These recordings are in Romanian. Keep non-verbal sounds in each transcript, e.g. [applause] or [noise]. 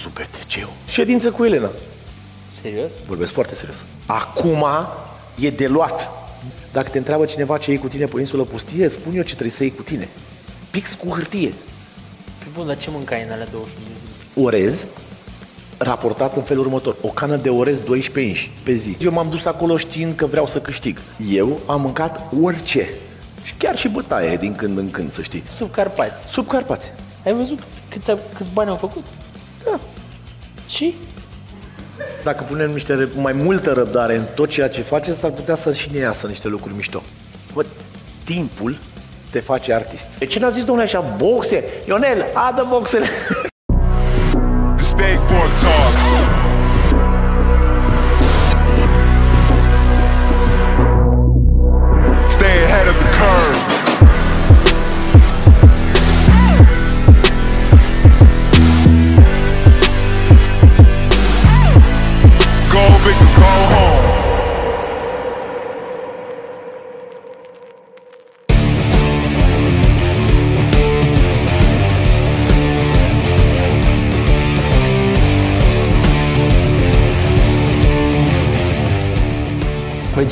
zubete, ce eu? Ședință cu Elena. Serios? Vorbesc foarte serios. Acum e de luat. Dacă te întreabă cineva ce iei cu tine pe insulă pustie, îți spun eu ce trebuie să iei cu tine. Pix cu hârtie. Păi bun, dar ce mâncai în alea 21 de zile? Orez, raportat în felul următor. O cană de orez 12 inși pe zi. Eu m-am dus acolo știind că vreau să câștig. Eu am mâncat orice. Și chiar și bătaie din când în când, să știi. Sub Carpați. Sub Carpați. Ai văzut câți, câți bani au făcut? Da. Și? Dacă punem niște ră- mai multă răbdare în tot ceea ce face, s-ar putea să și ne iasă niște lucruri mișto. Bă, timpul te face artist. De ce n-a zis domnule așa, boxe? Ionel, adă boxele! The skateboard talks. Stay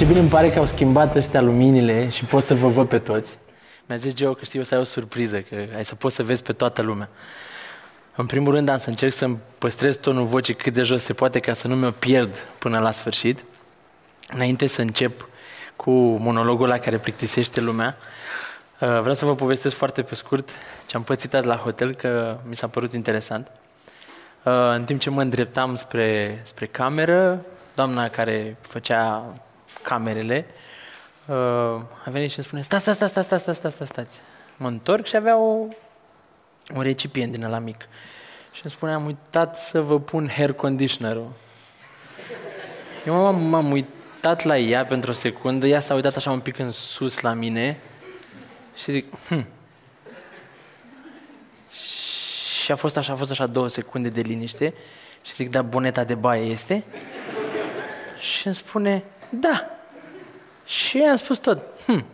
bine îmi pare că au schimbat ăștia luminile și pot să vă văd pe toți. Mi-a zis Geo că știu să ai o surpriză, că ai să poți să vezi pe toată lumea. În primul rând am să încerc să-mi păstrez tonul vocii cât de jos se poate ca să nu mi-o pierd până la sfârșit. Înainte să încep cu monologul la care plictisește lumea, uh, vreau să vă povestesc foarte pe scurt ce am pățit azi la hotel, că mi s-a părut interesant. Uh, În timp ce mă îndreptam spre, spre cameră, doamna care făcea camerele uh, a venit și îmi spune stați, stați, stați, stați, stați, stați, stați, stați. Mă întorc și avea o, un recipient din ăla mic. Și îmi spune, am uitat să vă pun hair conditioner-ul. Eu m-am, m-am uitat la ea pentru o secundă, ea s-a uitat așa un pic în sus la mine și zic, hm. Și a fost așa, a fost așa două secunde de liniște și zic, da, boneta de baie este? Și îmi spune, da. Și i-am spus tot, hm.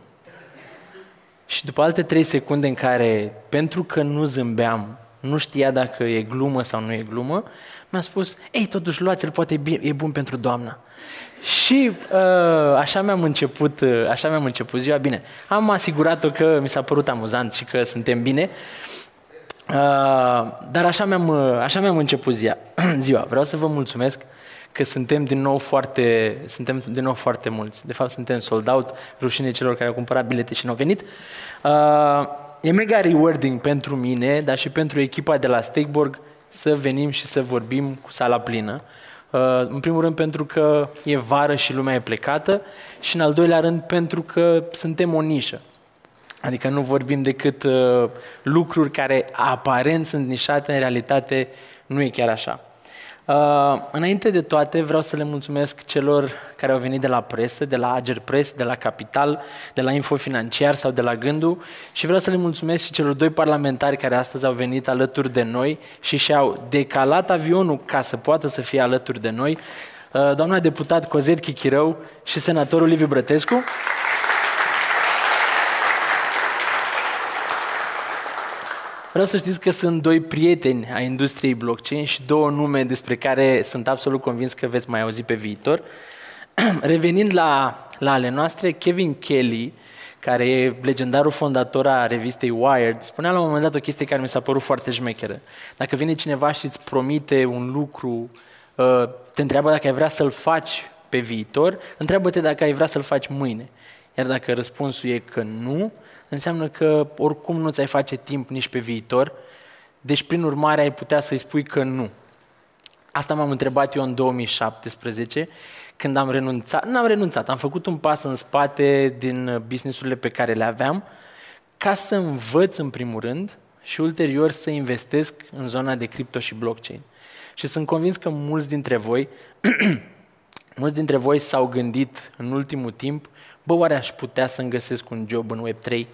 Și după alte trei secunde în care, pentru că nu zâmbeam, nu știa dacă e glumă sau nu e glumă, mi-a spus, ei, totuși luați-l, poate e, bine, e bun pentru doamna. Și uh, așa mi-am început, uh, așa mi-am început ziua. Bine, am asigurat-o că mi s-a părut amuzant și că suntem bine. Uh, dar așa mi-am, uh, așa mi-am început ziua. [clears throat] ziua. Vreau să vă mulțumesc că suntem din nou foarte, suntem din nou foarte mulți. De fapt, suntem sold out, rușine celor care au cumpărat bilete și nu au venit. Uh, e mega rewarding pentru mine, dar și pentru echipa de la Steakborg să venim și să vorbim cu sala plină. Uh, în primul rând pentru că e vară și lumea e plecată și în al doilea rând pentru că suntem o nișă. Adică nu vorbim decât uh, lucruri care aparent sunt nișate, în realitate nu e chiar așa. Uh, înainte de toate, vreau să le mulțumesc celor care au venit de la presă, de la Ager Press, de la Capital, de la Info Financiar sau de la Gându și vreau să le mulțumesc și celor doi parlamentari care astăzi au venit alături de noi și și-au decalat avionul ca să poată să fie alături de noi, uh, doamna deputat Cozet Chichirău și senatorul Liviu Brătescu. Vreau să știți că sunt doi prieteni a industriei blockchain și două nume despre care sunt absolut convins că veți mai auzi pe viitor. [clears throat] Revenind la, la ale noastre, Kevin Kelly, care e legendarul fondator a revistei Wired, spunea la un moment dat o chestie care mi s-a părut foarte șmecheră. Dacă vine cineva și îți promite un lucru, uh, te întreabă dacă ai vrea să-l faci pe viitor, întreabă-te dacă ai vrea să-l faci mâine. Iar dacă răspunsul e că nu, înseamnă că oricum nu ți-ai face timp nici pe viitor, deci prin urmare ai putea să-i spui că nu. Asta m-am întrebat eu în 2017, când am renunțat, n-am renunțat, am făcut un pas în spate din businessurile pe care le aveam, ca să învăț în primul rând și ulterior să investesc în zona de cripto și blockchain. Și sunt convins că mulți dintre voi, [clears throat] mulți dintre voi s-au gândit în ultimul timp, bă, oare aș putea să-mi găsesc un job în Web3?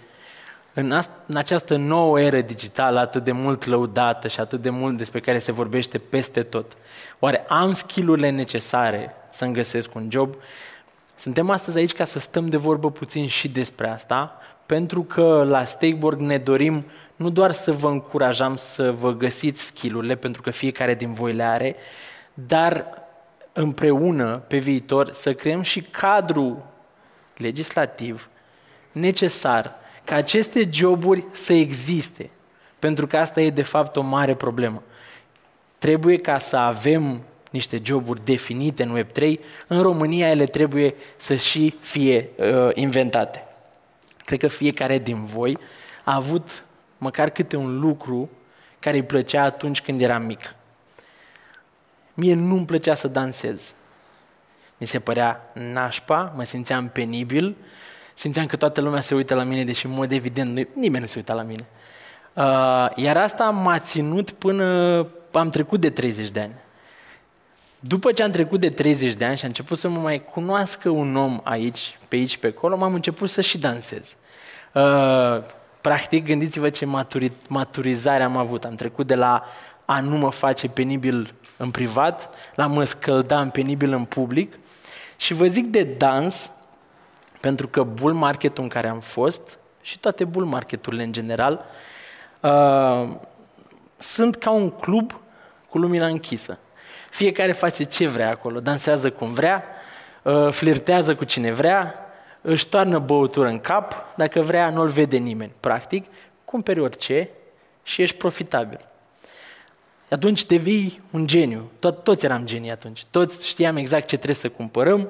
În, ast- în această nouă eră digitală atât de mult lăudată și atât de mult despre care se vorbește peste tot, oare am skillurile necesare să-mi găsesc un job? Suntem astăzi aici ca să stăm de vorbă puțin și despre asta, pentru că la Steakborg ne dorim nu doar să vă încurajăm să vă găsiți skillurile, pentru că fiecare din voi le are, dar împreună, pe viitor, să creăm și cadrul legislativ necesar ca aceste joburi să existe. Pentru că asta e, de fapt, o mare problemă. Trebuie ca să avem niște joburi definite în Web3, în România ele trebuie să și fie uh, inventate. Cred că fiecare din voi a avut măcar câte un lucru care îi plăcea atunci când era mic. Mie nu-mi plăcea să dansez. Mi se părea nașpa, mă simțeam penibil, simțeam că toată lumea se uită la mine, deși în mod evident nimeni nu se uita la mine. Uh, iar asta m-a ținut până am trecut de 30 de ani. După ce am trecut de 30 de ani și am început să mă mai cunoască un om aici, pe aici, pe acolo, m-am început să și dansez. Uh, practic, gândiți-vă ce maturi, maturizare am avut. Am trecut de la a nu mă face penibil în privat, la mă scălda în penibil în public. Și vă zic de dans, pentru că bull marketul în care am fost și toate bull marketurile în general uh, sunt ca un club cu lumina închisă. Fiecare face ce vrea acolo, dansează cum vrea, uh, flirtează cu cine vrea, își toarnă băutură în cap, dacă vrea nu-l vede nimeni. Practic, cumperi orice și ești profitabil. Atunci devii un geniu. Tot, toți eram genii atunci. Toți știam exact ce trebuie să cumpărăm,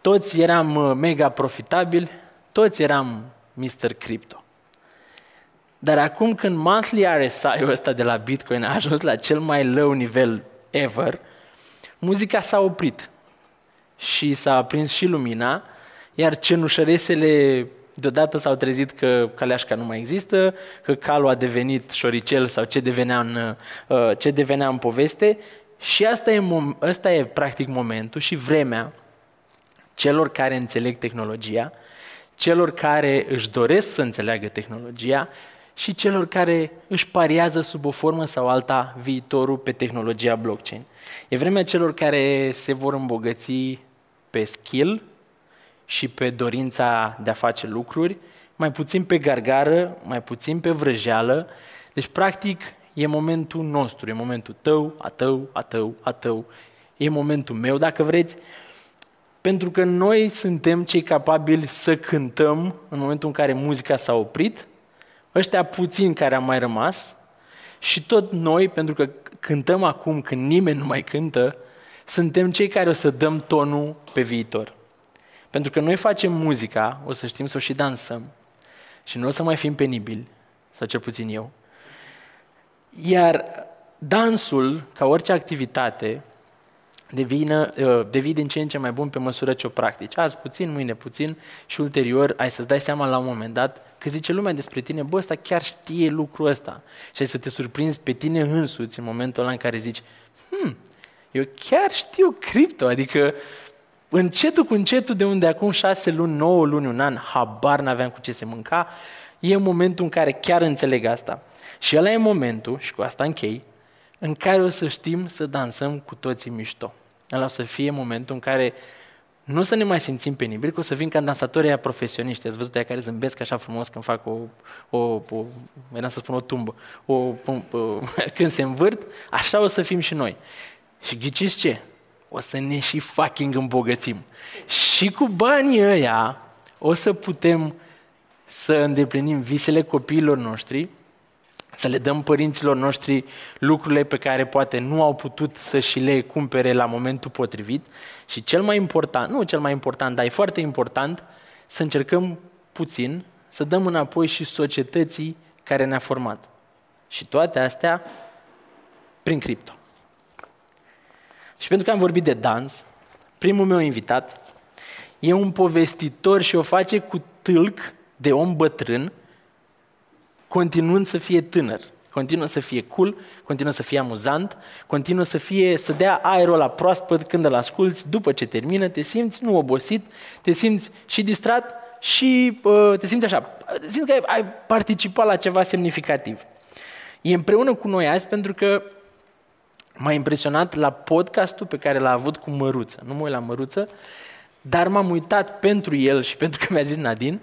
toți eram uh, mega profitabili, toți eram Mr. Crypto. Dar acum când monthly RSI-ul ăsta de la Bitcoin a ajuns la cel mai low nivel ever, muzica s-a oprit și s-a aprins și lumina, iar cenușăresele deodată s-au trezit că caleașca nu mai există, că calul a devenit șoricel sau ce devenea în, uh, ce devenea în poveste și asta e, asta e practic momentul și vremea celor care înțeleg tehnologia, celor care își doresc să înțeleagă tehnologia și celor care își pariază sub o formă sau alta viitorul pe tehnologia blockchain. E vremea celor care se vor îmbogăți pe skill și pe dorința de a face lucruri, mai puțin pe gargară, mai puțin pe vrăjeală. Deci, practic, e momentul nostru, e momentul tău, a tău, a tău, a tău. E momentul meu, dacă vreți, pentru că noi suntem cei capabili să cântăm în momentul în care muzica s-a oprit, ăștia puțini care am mai rămas, și tot noi, pentru că cântăm acum când nimeni nu mai cântă, suntem cei care o să dăm tonul pe viitor. Pentru că noi facem muzica, o să știm să o și dansăm. Și nu o să mai fim penibili, sau cel puțin eu. Iar dansul, ca orice activitate, devină, uh, devii din ce în ce mai bun pe măsură ce o practici. Azi puțin, mâine puțin și ulterior ai să-ți dai seama la un moment dat că zice lumea despre tine, bă, ăsta chiar știe lucrul ăsta. Și ai să te surprinzi pe tine însuți în momentul ăla în care zici, hmm, eu chiar știu cripto, adică încetul cu încetul de unde acum șase luni, nouă luni, un an, habar n-aveam cu ce se mânca, e momentul în care chiar înțeleg asta. Și ăla e momentul, și cu asta închei, în care o să știm să dansăm cu toții mișto. Ăla o să fie momentul în care nu o să ne mai simțim penibili, că o să vin ca dansatorii profesioniști. Ați văzut aia care zâmbesc așa frumos când fac o, o, o era să spun o tumbă, o, o, o, [laughs] când se învârt, așa o să fim și noi. Și ghiciți ce? O să ne și fucking îmbogățim. Și cu banii ăia o să putem să îndeplinim visele copiilor noștri, să le dăm părinților noștri lucrurile pe care poate nu au putut să și le cumpere la momentul potrivit și cel mai important, nu cel mai important, dar e foarte important, să încercăm puțin să dăm înapoi și societății care ne-a format. Și toate astea prin cripto. Și pentru că am vorbit de dans, primul meu invitat e un povestitor și o face cu tâlc de om bătrân, continuând să fie tânăr. Continuă să fie cool, continuă să fie amuzant, continuă să fie să dea aerul la proaspăt când îl asculți, după ce termină, te simți nu obosit, te simți și distrat și uh, te simți așa, te simți că ai participat la ceva semnificativ. E împreună cu noi azi pentru că m-a impresionat la podcastul pe care l-a avut cu Măruță. Nu mă uit la Măruță, dar m-am uitat pentru el și pentru că mi-a zis Nadine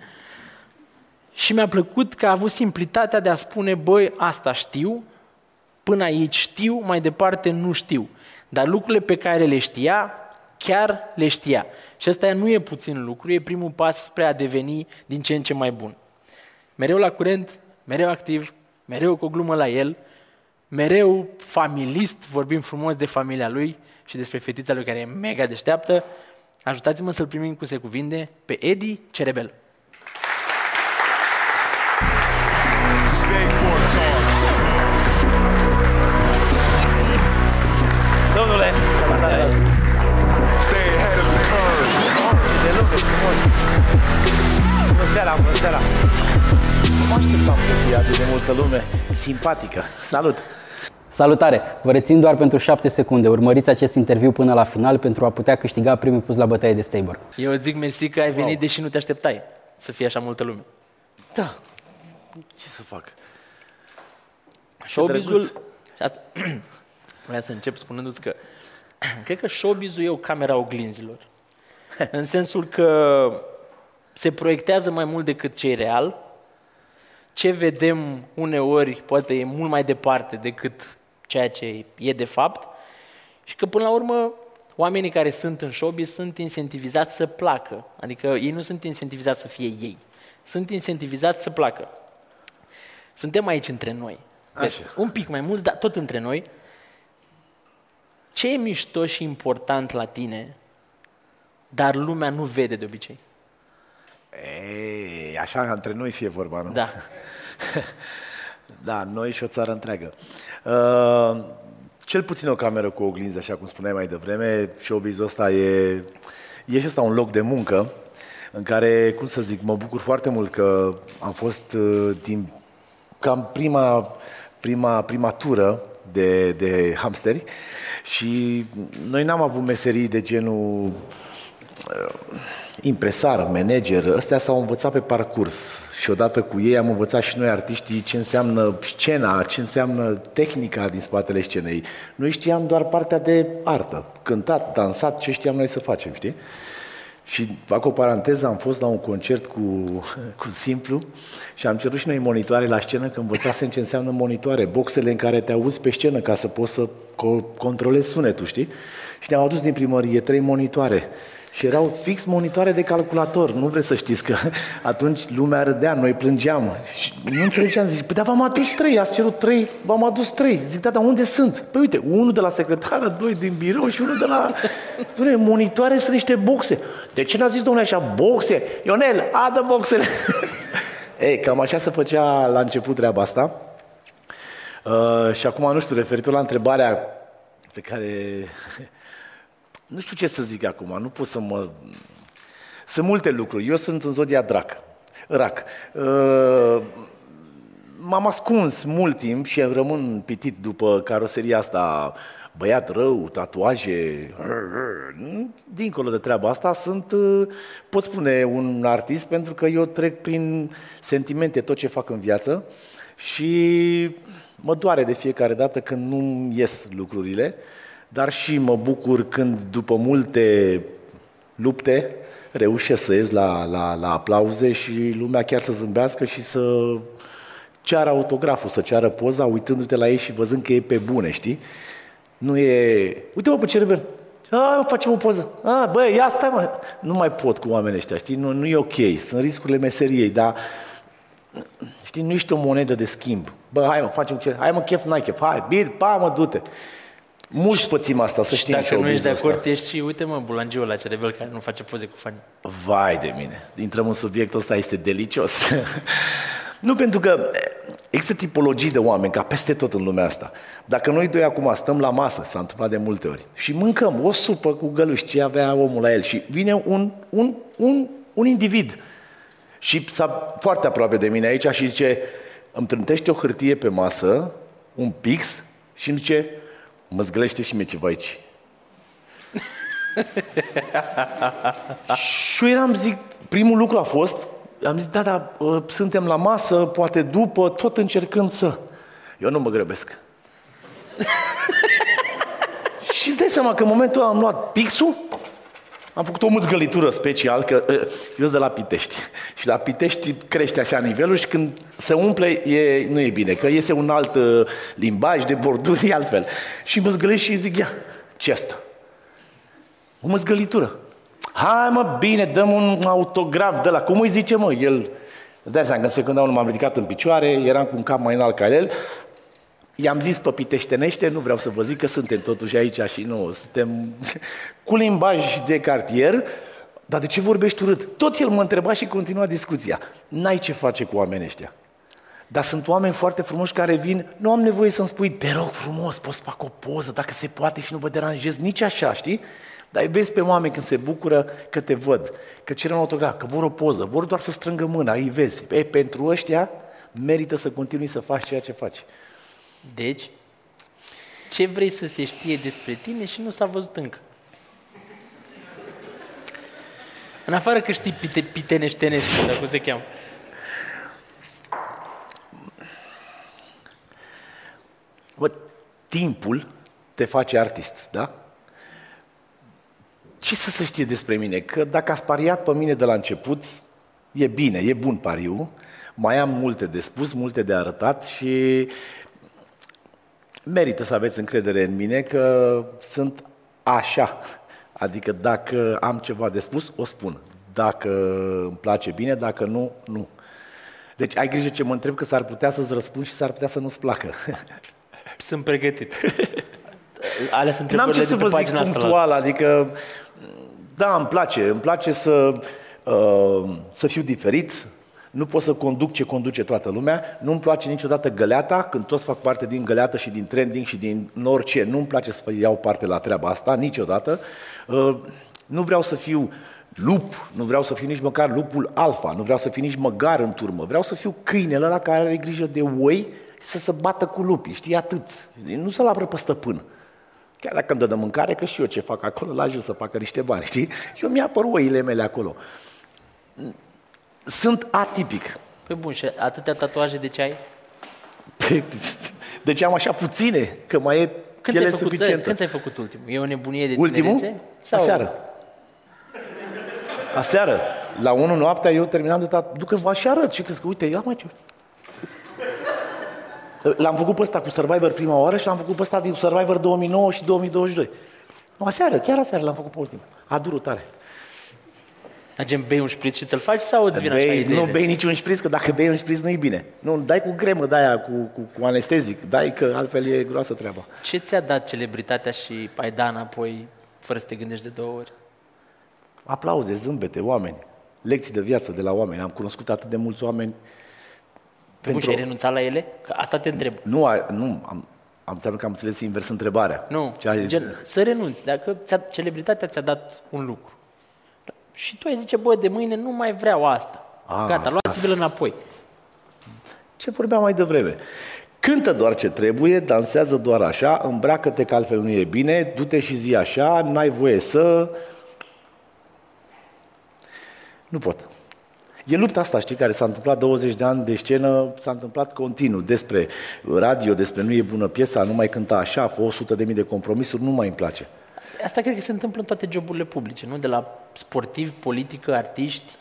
Și mi-a plăcut că a avut simplitatea de a spune, băi, asta știu, până aici știu, mai departe nu știu. Dar lucrurile pe care le știa, chiar le știa. Și ăsta nu e puțin lucru, e primul pas spre a deveni din ce în ce mai bun. Mereu la curent, mereu activ, mereu cu o glumă la el, mereu familist, vorbim frumos de familia lui și despre fetița lui care e mega deșteaptă. Ajutați-mă să-l primim cu se cuvinte pe Edi Cerebel. Skateboard Talks. Domnule, salutare. Stay ahead of the curve. de lucru frumos. Bună seara, bună seara. Nu mă așteptam să fie atât de multă lume simpatică. Salut! Salutare! Vă rețin doar pentru 7 secunde. Urmăriți acest interviu până la final pentru a putea câștiga primul pus la bătaie de Stabor. Eu îți zic mersi că ai venit, deși nu te așteptai să fie așa multă lume. Da, ce să fac? Showbizul, drăguț. și asta, [clears throat] vreau să încep spunându-ți că [clears throat] cred că showbizul e o camera oglinzilor. [laughs] În sensul că se proiectează mai mult decât ce e real, ce vedem uneori poate e mult mai departe decât ceea ce e de fapt și că până la urmă oamenii care sunt în showbiz sunt incentivizați să placă. Adică ei nu sunt incentivizați să fie ei. Sunt incentivizați să placă. Suntem aici între noi. Deci, Așa. un pic mai mulți, dar tot între noi. Ce e mișto și important la tine, dar lumea nu vede de obicei? Ei, așa între noi fie vorba, nu? Da. [laughs] Da, noi și o țară întreagă. Uh, cel puțin o cameră cu oglinzi, așa cum spuneai mai devreme, showbiz-ul ăsta e, e și ăsta un loc de muncă în care, cum să zic, mă bucur foarte mult că am fost uh, din cam prima, prima, prima tură de, de hamsteri și noi n-am avut meserii de genul impresar, manager, ăstea s-au învățat pe parcurs și odată cu ei am învățat și noi artiștii ce înseamnă scena, ce înseamnă tehnica din spatele scenei. Noi știam doar partea de artă, cântat, dansat, ce știam noi să facem, știi? Și fac o paranteză, am fost la un concert cu, [laughs] cu Simplu și am cerut și noi monitoare la scenă, că învățasem ce înseamnă monitoare, boxele în care te auzi pe scenă ca să poți să co- controlezi sunetul, știi? Și ne-au adus din primărie trei monitoare și erau fix monitoare de calculator. Nu vreți să știți că [laughs] atunci lumea râdea, noi plângeam. Și nu înțelegeam, zic, păi dar v-am adus trei, ați cerut trei, v-am adus trei. Zic, da, dar unde sunt? Păi uite, unul de la secretară, doi din birou și unul de la... [laughs] Spune, monitoare sunt niște boxe. De ce n-a zis domnule așa, boxe? Ionel, adă boxele! [laughs] Ei, cam așa se făcea la început treaba asta. Uh, și acum, nu știu, referitor la întrebarea pe care nu știu ce să zic acum, nu pot să mă... Sunt multe lucruri. Eu sunt în zodia drac, rac. Uh, m-am ascuns mult timp și rămân pitit după caroseria asta, băiat rău, tatuaje, dincolo de treaba asta, sunt, uh, pot spune, un artist pentru că eu trec prin sentimente tot ce fac în viață și mă doare de fiecare dată când nu ies lucrurile, dar și mă bucur când după multe lupte reușesc să ies la, la, la aplauze și lumea chiar să zâmbească și să ceară autograful, să ceară poza, uitându-te la ei și văzând că e pe bune, știi? Nu e... Uite-mă pe cerebel! A, mă, facem o poză. A, băi, ia stai, mă. Nu mai pot cu oamenii ăștia, știi? Nu, nu e ok. Sunt riscurile meseriei, dar știi, nu ești o monedă de schimb. Bă, hai mă, facem ce... Hai mă, chef, n-ai chef. Hai, bine, pa, mă, du-te. Mulți pățim asta, să Și știi. dacă nu ești de acord, ești și, uite mă, bulangiul la cerebel care nu face poze cu fani. Vai de mine, intrăm în subiectul ăsta, este delicios. [laughs] nu pentru că există tipologii de oameni, ca peste tot în lumea asta. Dacă noi doi acum stăm la masă, s-a întâmplat de multe ori, și mâncăm o supă cu găluși, ce avea omul la el, și vine un, un, un, un individ și s-a foarte aproape de mine aici și zice, îmi trântește o hârtie pe masă, un pix, și îmi zice, mă zgălește și mie ceva aici. [laughs] Și eu eram, zic, primul lucru a fost, am zis, da, da, uh, suntem la masă, poate după, tot încercând să... Eu nu mă grăbesc. [laughs] și îți dai seama că în momentul ăla am luat pixul Am făcut o mâzgălitură special, că uh, eu sunt de la Pitești. [laughs] Și la Pitești crește așa nivelul și când se umple e, nu e bine, că iese un alt uh, limbaj de borduri, [laughs] e altfel. Și măzgălesc și zic, ia, ce asta? O măzgălitură. Hai mă, bine, dăm un autograf de la, cum îi zice mă, el... Dai seama, când se când m-am ridicat în picioare, eram cu un cap mai înalt ca el, I-am zis pe piteștenește, nu vreau să vă zic că suntem totuși aici și nu, suntem cu limbaj de cartier, dar de ce vorbești urât? Tot el mă întreba și continua discuția. N-ai ce face cu oamenii ăștia. Dar sunt oameni foarte frumoși care vin, nu am nevoie să-mi spui, te rog frumos, poți să fac o poză, dacă se poate și nu vă deranjez, nici așa, știi? Dar îi vezi pe oameni când se bucură că te văd, că cer un autograf, că vor o poză, vor doar să strângă mâna, îi vezi. E, pentru ăștia merită să continui să faci ceea ce faci. Deci, ce vrei să se știe despre tine și nu s-a văzut încă? În afară că știi pite, piteneștenește, sau cum se cheamă. Bă, timpul te face artist, da? Ce să se știe despre mine? Că dacă ați pariat pe mine de la început, e bine, e bun pariu, mai am multe de spus, multe de arătat și merită să aveți încredere în mine că sunt așa. Adică dacă am ceva de spus, o spun. Dacă îmi place bine, dacă nu, nu. Deci ai grijă ce mă întreb, că s-ar putea să-ți răspund și s-ar putea să nu-ți placă. Sunt pregătit. [laughs] Alea sunt N-am întrebările ce să de vă pe zic pagina asta. punctual, adică, da, îmi place, îmi place să, uh, să fiu diferit, nu pot să conduc ce conduce toată lumea, nu-mi place niciodată găleata, când toți fac parte din găleată și din trending și din orice, nu-mi place să iau parte la treaba asta, niciodată. Uh, nu vreau să fiu lup, nu vreau să fiu nici măcar lupul alfa, nu vreau să fiu nici măgar în turmă, vreau să fiu câinele ăla care are grijă de oi să se bată cu lupii, știi, atât. Nu să-l apră pe stăpân. Chiar dacă îmi dă de mâncare, că și eu ce fac acolo, la ajut să facă niște bani, știi? Eu mi-apăr oile mele acolo. Sunt atipic. Păi bun, și atâtea tatuaje de ce ai? Pe- De ce am așa puține? Că mai e Când piele ți-ai făcut, suficientă. când ți-ai făcut ultimul? E o nebunie de Ultimul? tinerețe? Sau... Aseară. Aseară. La 1 noaptea eu terminam de tat. Ducă vă și arăt. Ce crezi că, uite, ia mai ce... L-am făcut pe ăsta cu Survivor prima oară și l-am făcut pe ăsta din Survivor 2009 și 2022. Nu, aseară, chiar aseară l-am făcut pe ultimul. A durut tare. Agem, bei un șpriț și ți-l faci sau îți vine așa Bei, ideile? nu bei niciun șpriț, că dacă bei un șpriț nu e bine. Nu, dai cu gremă de aia, cu, cu, cu anestezic, dai că altfel e groasă treaba. Ce ți-a dat celebritatea și ai dat înapoi fără să te gândești de două ori? Aplauze, zâmbete, oameni, lecții de viață de la oameni. Am cunoscut atât de mulți oameni Bun, și ai renunțat la ele? Că asta te întreb. Nu, a- nu am, am înțeles că am înțeles invers întrebarea. Nu, Ce ai... gen, să renunți. Dacă ți-a, celebritatea ți-a dat un lucru și tu ai zice, bă, de mâine nu mai vreau asta. A, Gata, asta. luați-vi-l înapoi. Ce vorbeam mai devreme? Cântă doar ce trebuie, dansează doar așa, îmbracă-te că altfel nu e bine, du-te și zi așa, n-ai voie să... Nu pot. E lupta asta, știi, care s-a întâmplat 20 de ani de scenă, s-a întâmplat continuu despre radio, despre nu e bună piesa, nu mai cânta așa, fă 100 de mii de compromisuri, nu mai îmi place. Asta cred că se întâmplă în toate joburile publice, nu? De la sportivi, politică, artiști.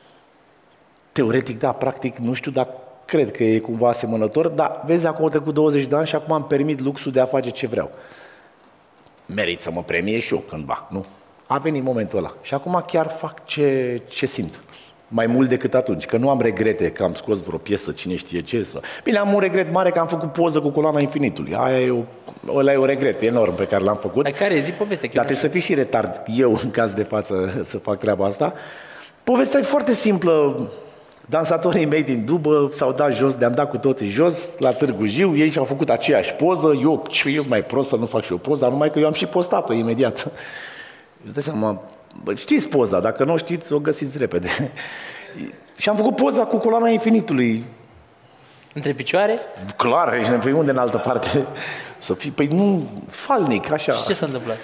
Teoretic, da, practic, nu știu, dar cred că e cumva asemănător, dar vezi, acum au trecut 20 de ani și acum am permit luxul de a face ce vreau. Merit să mă premie și eu cândva, nu? A venit momentul ăla și acum chiar fac ce, ce simt. Mai mult decât atunci, că nu am regrete că am scos vreo piesă, cine știe ce să... Bine, am un regret mare că am făcut poză cu coloana infinitului. Aia e, o, ăla e un regret enorm pe care l-am făcut. Dar care zi poveste? Că Dar eu trebuie să fii și retard, eu în caz de față [laughs] să fac treaba asta. Povestea e foarte simplă. Dansatorii mei din Dubă s-au dat jos, ne-am dat cu toții jos la Târgu Jiu, ei și-au făcut aceeași poză, eu, ce eu sunt mai prost să nu fac și o poză, dar numai că eu am și postat-o imediat. [laughs] Îți dai seama, bă, știți poza, dacă nu o știți, o găsiți repede. [laughs] și am făcut poza cu coloana infinitului, Între picioare? clar, ești pe unde în altă parte. Să fii, păi nu, falnic, așa. Și ce s-a întâmplat?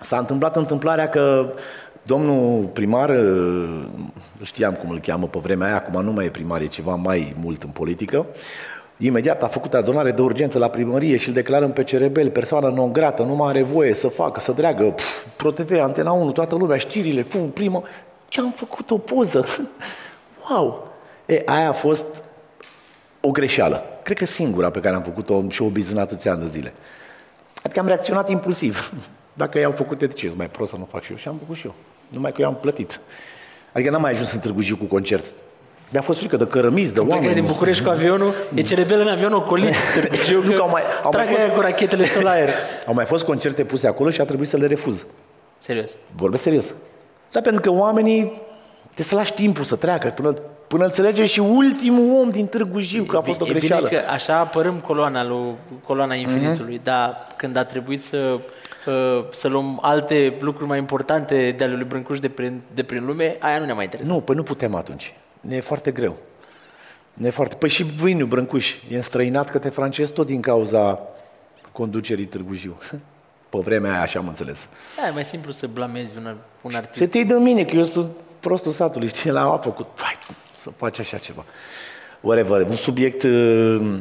S-a întâmplat întâmplarea că domnul primar, știam cum îl cheamă pe vremea aia, acum nu mai e primar, e ceva mai mult în politică, Imediat a făcut adunare de urgență la primărie și îl declarăm pe cerebel, persoană non grată, nu mai are voie să facă, să dreagă, pf, ProTV, Antena 1, toată lumea, știrile, pum, primă. Ce am făcut o poză? [laughs] wow! E, aia a fost o greșeală. Cred că singura pe care am făcut-o și o biznă atâția ani de zile. Adică am reacționat impulsiv. [laughs] Dacă ei au făcut, de ce mai prost să nu fac și eu? Și am făcut și eu. Numai că eu am plătit. Adică n-am mai ajuns în Târgu Jiu cu concert. Mi-a fost frică de cărămizi, de Plecă oameni. din București cu avionul, e cerebel în avion ocolit. [laughs] Târgu Nu, că au mai- au mai Tragă fost- aia cu rachetele solar. Au mai fost concerte puse acolo și a trebuit să le refuz. Serios. Vorbesc serios. Da, pentru că oamenii trebuie să lași timpul să treacă până, până înțelege și ultimul om din Târgu Jiu că a fost o e greșeală. bine că așa apărăm coloana, lui, coloana infinitului, dar când a trebuit să, uh, să luăm alte lucruri mai importante de ale lui Brâncuș de prin, de prin lume, aia nu ne-a mai interesat. Nu, păi nu putem atunci. Ne e foarte greu. Ne e foarte... Păi și Vâiniu Brâncuș e înstrăinat către francez tot din cauza conducerii Târgu Jiu. [laughs] Pe vremea aia așa am înțeles. Da, e mai simplu să blamezi un, un artist. Se te de mine, că eu sunt prostul satului, știi, la a făcut, vai, să faci așa ceva. Whatever, un subiect uh,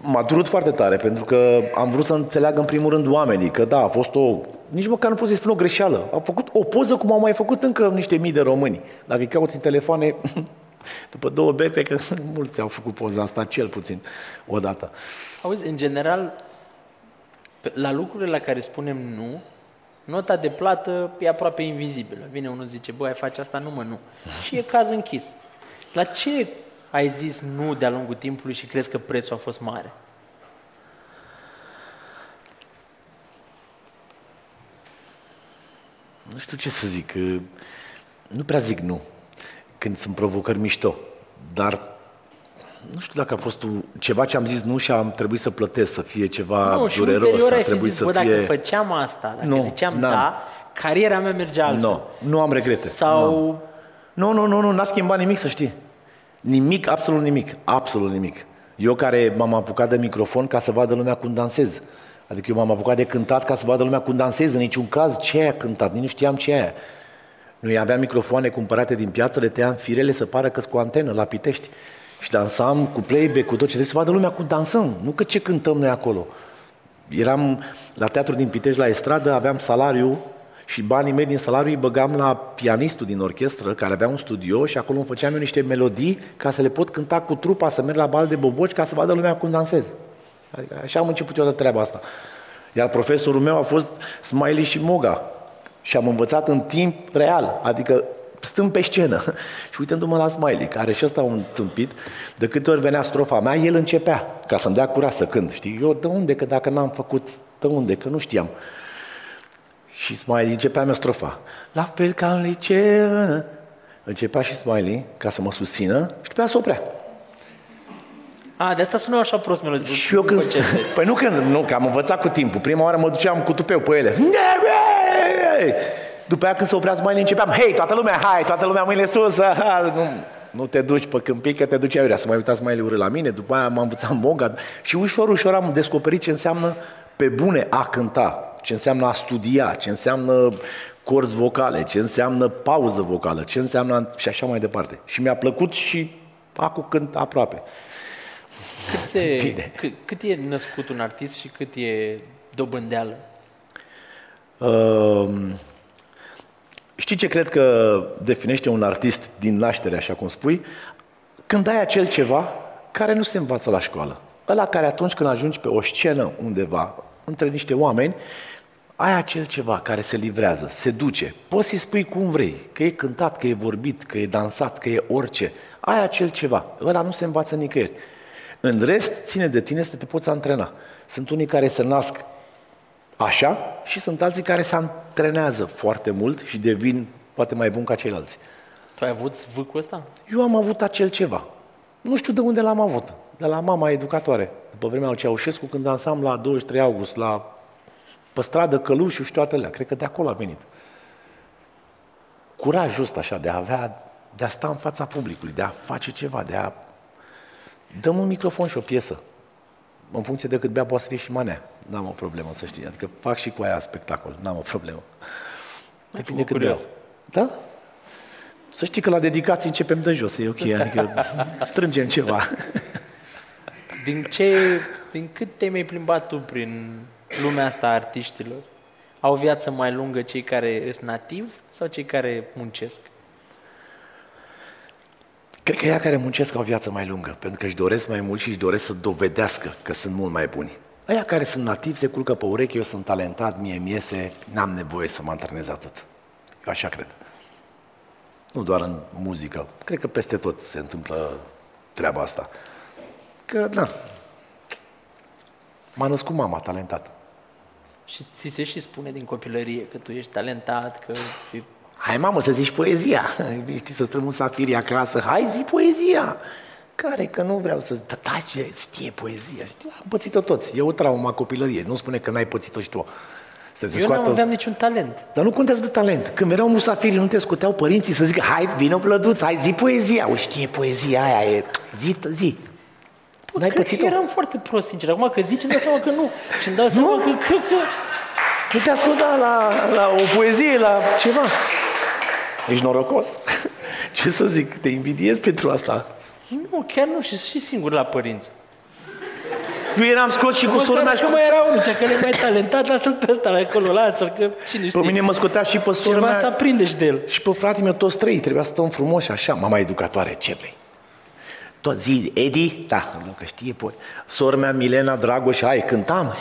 m-a durut foarte tare, pentru că am vrut să înțeleagă în primul rând oamenii, că da, a fost o, nici măcar nu pot să-i spun o greșeală. Au făcut o poză cum au mai făcut încă niște mii de români. Dacă îi cauți în telefoane, [laughs] după două beri, cred că [laughs] mulți au făcut poza asta, cel puțin, odată. Auzi, în general, pe- la lucrurile la care spunem nu, nota de plată e aproape invizibilă. Vine unul zice, băi, ai face asta, nu mă, nu. [laughs] Și e caz închis. La ce ai zis nu de-a lungul timpului și crezi că prețul a fost mare? nu știu ce să zic, uh, nu prea zic nu, când sunt provocări mișto, dar nu știu dacă a fost un- ceva ce am zis nu și am trebuit să plătesc, să fie ceva nu, și dureros, ulterior a ai fi trebuit zis, să bă, fie... dacă făceam asta, dacă Nu, ziceam n-am. da, cariera mea merge altfel. Nu, nu am regrete. Sau... Nu, nu, nu, nu, n-a schimbat nimic, să știi. Nimic, absolut nimic, absolut nimic. Eu care m-am apucat de microfon ca să vadă lumea cum dansez. Adică eu m-am apucat de cântat ca să vadă lumea cum dansez. În niciun caz ce aia cântat, nici nu știam ce aia. Noi aveam microfoane cumpărate din piață, le tăiam firele să pară că cu antenă la Pitești. Și dansam cu playback, cu tot ce trebuie să vadă lumea cum dansăm, nu că ce cântăm noi acolo. Eram la teatru din Pitești, la estradă, aveam salariu și banii mei din salariu îi băgam la pianistul din orchestră, care avea un studio și acolo îmi făceam eu niște melodii ca să le pot cânta cu trupa, să merg la bal de boboci ca să vadă lumea cum dansez. Adică așa am început eu de treaba asta. Iar profesorul meu a fost Smiley și Moga. Și am învățat în timp real, adică stând pe scenă [laughs] și uitându-mă la Smiley, care și ăsta un tâmpit, de câte ori venea strofa mea, el începea, ca să-mi dea curaj să cânt, știi? Eu de unde, că dacă n-am făcut, de unde, că nu știam. Și Smiley începea mea strofa. La fel ca în liceu. Începea și Smiley ca să mă susțină și după aia se oprea. A, de asta sună așa prost melodie. Și eu când... Păi nu că, nu, că am învățat cu timpul. Prima oară mă duceam cu tupeu pe ele. După aia când se oprea Smiley începeam, hei, toată lumea, hai, toată lumea mâine sus. Ha, nu, nu te duci pe câmpii, că te duce aiurea. Să mai uitați Smiley urât la mine. După aia m-am învățat moga. Și ușor, ușor am descoperit ce înseamnă pe bune a cânta. Ce înseamnă a studia, ce înseamnă corzi vocale, ce înseamnă pauză vocală, ce înseamnă și așa mai departe. Și mi-a plăcut și acum cânt aproape. Cât, se, [laughs] Bine. cât, cât e născut un artist și cât e dobândeală? Uh, știi ce cred că definește un artist din naștere, așa cum spui? Când ai acel ceva care nu se învață la școală. Ăla care atunci când ajungi pe o scenă undeva, între niște oameni, ai acel ceva care se livrează, se duce. Poți să-i spui cum vrei, că e cântat, că e vorbit, că e dansat, că e orice. Ai acel ceva. Ăla nu se învață nicăieri. În rest, ține de tine să te poți antrena. Sunt unii care se nasc așa și sunt alții care se antrenează foarte mult și devin poate mai bun ca ceilalți. Tu ai avut zvâcul ăsta? Eu am avut acel ceva. Nu știu de unde l-am avut. De la mama educatoare. După vremea lui Ceaușescu, când dansam la 23 august, la pe stradă Călușu și toate alea. Cred că de acolo a venit. Curajul ăsta așa, de a avea, de a sta în fața publicului, de a face ceva, de a... Dăm un microfon și o piesă. În funcție de cât bea, poate să fie și manea. N-am o problemă, să știi. Adică fac și cu aia spectacol. N-am o problemă. Depinde cât beau. curios. Da? Să știi că la dedicații începem de jos, e ok, [laughs] adică strângem ceva. Din ce, din cât te mai plimbat tu prin lumea asta a artiștilor? Au o viață mai lungă cei care sunt nativi sau cei care muncesc? Cred că ea care muncesc au o viață mai lungă, pentru că își doresc mai mult și își doresc să dovedească că sunt mult mai buni. Aia care sunt nativi se culcă pe ureche, eu sunt talentat, mie mi iese, n-am nevoie să mă antrenez atât. Eu așa cred. Nu doar în muzică, cred că peste tot se întâmplă treaba asta. Că, da, m-a născut mama talentat. Și ți se și spune din copilărie că tu ești talentat, că e Hai mamă să zici poezia, [laughs] știi, să strâng un safiri acasă, hai zi poezia. Care că nu vreau să taci, știe poezia, știi? am pățit-o toți, e o traumă a copilărie, nu spune că n-ai pățit-o și tu. Să te Eu nu scoată... aveam niciun talent. Dar nu contează de talent. Când erau musafiri, nu te scuteau părinții să zică, hai, vină plăduț, hai, zi poezia. O știe poezia aia, e, zi, zi. N-ai Cred pățit-o? că eram foarte prost, sincer. Acum că zici, îmi dau seama că nu. Și îmi dau seama că cred că... Nu te-a scos la, la, la o poezie, la ceva. Ești norocos. [laughs] Ce să zic, te invidiez pentru asta. Nu, chiar nu, și, și singur la părinți. Eu eram scos și cu sora mea Măcar și că cu... mai era unul, cea care e mai talentat, lasă-l pe ăsta la acolo, lasă-l, că cine știe. Pe mine mă scotea și pe sora Ceva mea să aprinde și de el. și pe fratele meu toți trei. Trebuia să stăm frumoși așa. Mama educatoare, ce vrei? Tot zi, Edi? Da, nu că știe po- Sora mea, Milena, Dragoș, hai, cântam.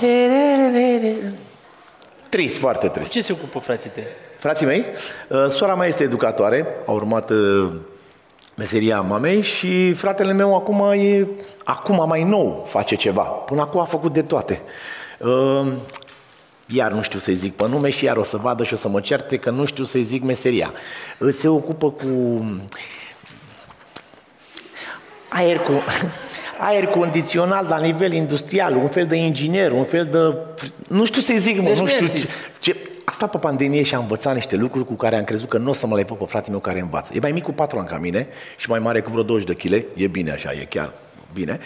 Trist, foarte trist. Ce se ocupă frații tăi? Frații mei, uh, sora mea este educatoare, a urmat uh, meseria mamei și fratele meu acum e, acum mai nou face ceva. Până acum a făcut de toate. Uh, Iar nu știu să-i zic pe nume și iar o să vadă și o să mă certe că nu știu să-i zic meseria. Uh, Se ocupă cu aer, cu, [laughs] aer condiționat la nivel industrial, un fel de inginer, un fel de... Nu știu să-i zic, mă, Deci nu nu e știu artist. ce, ce... A stat pe pandemie și a învățat niște lucruri cu care am crezut că nu o să mă le pot pe fratele meu care învață. E mai mic cu 4 ani ca mine și mai mare cu vreo 20 de kg. E bine așa, e chiar bine.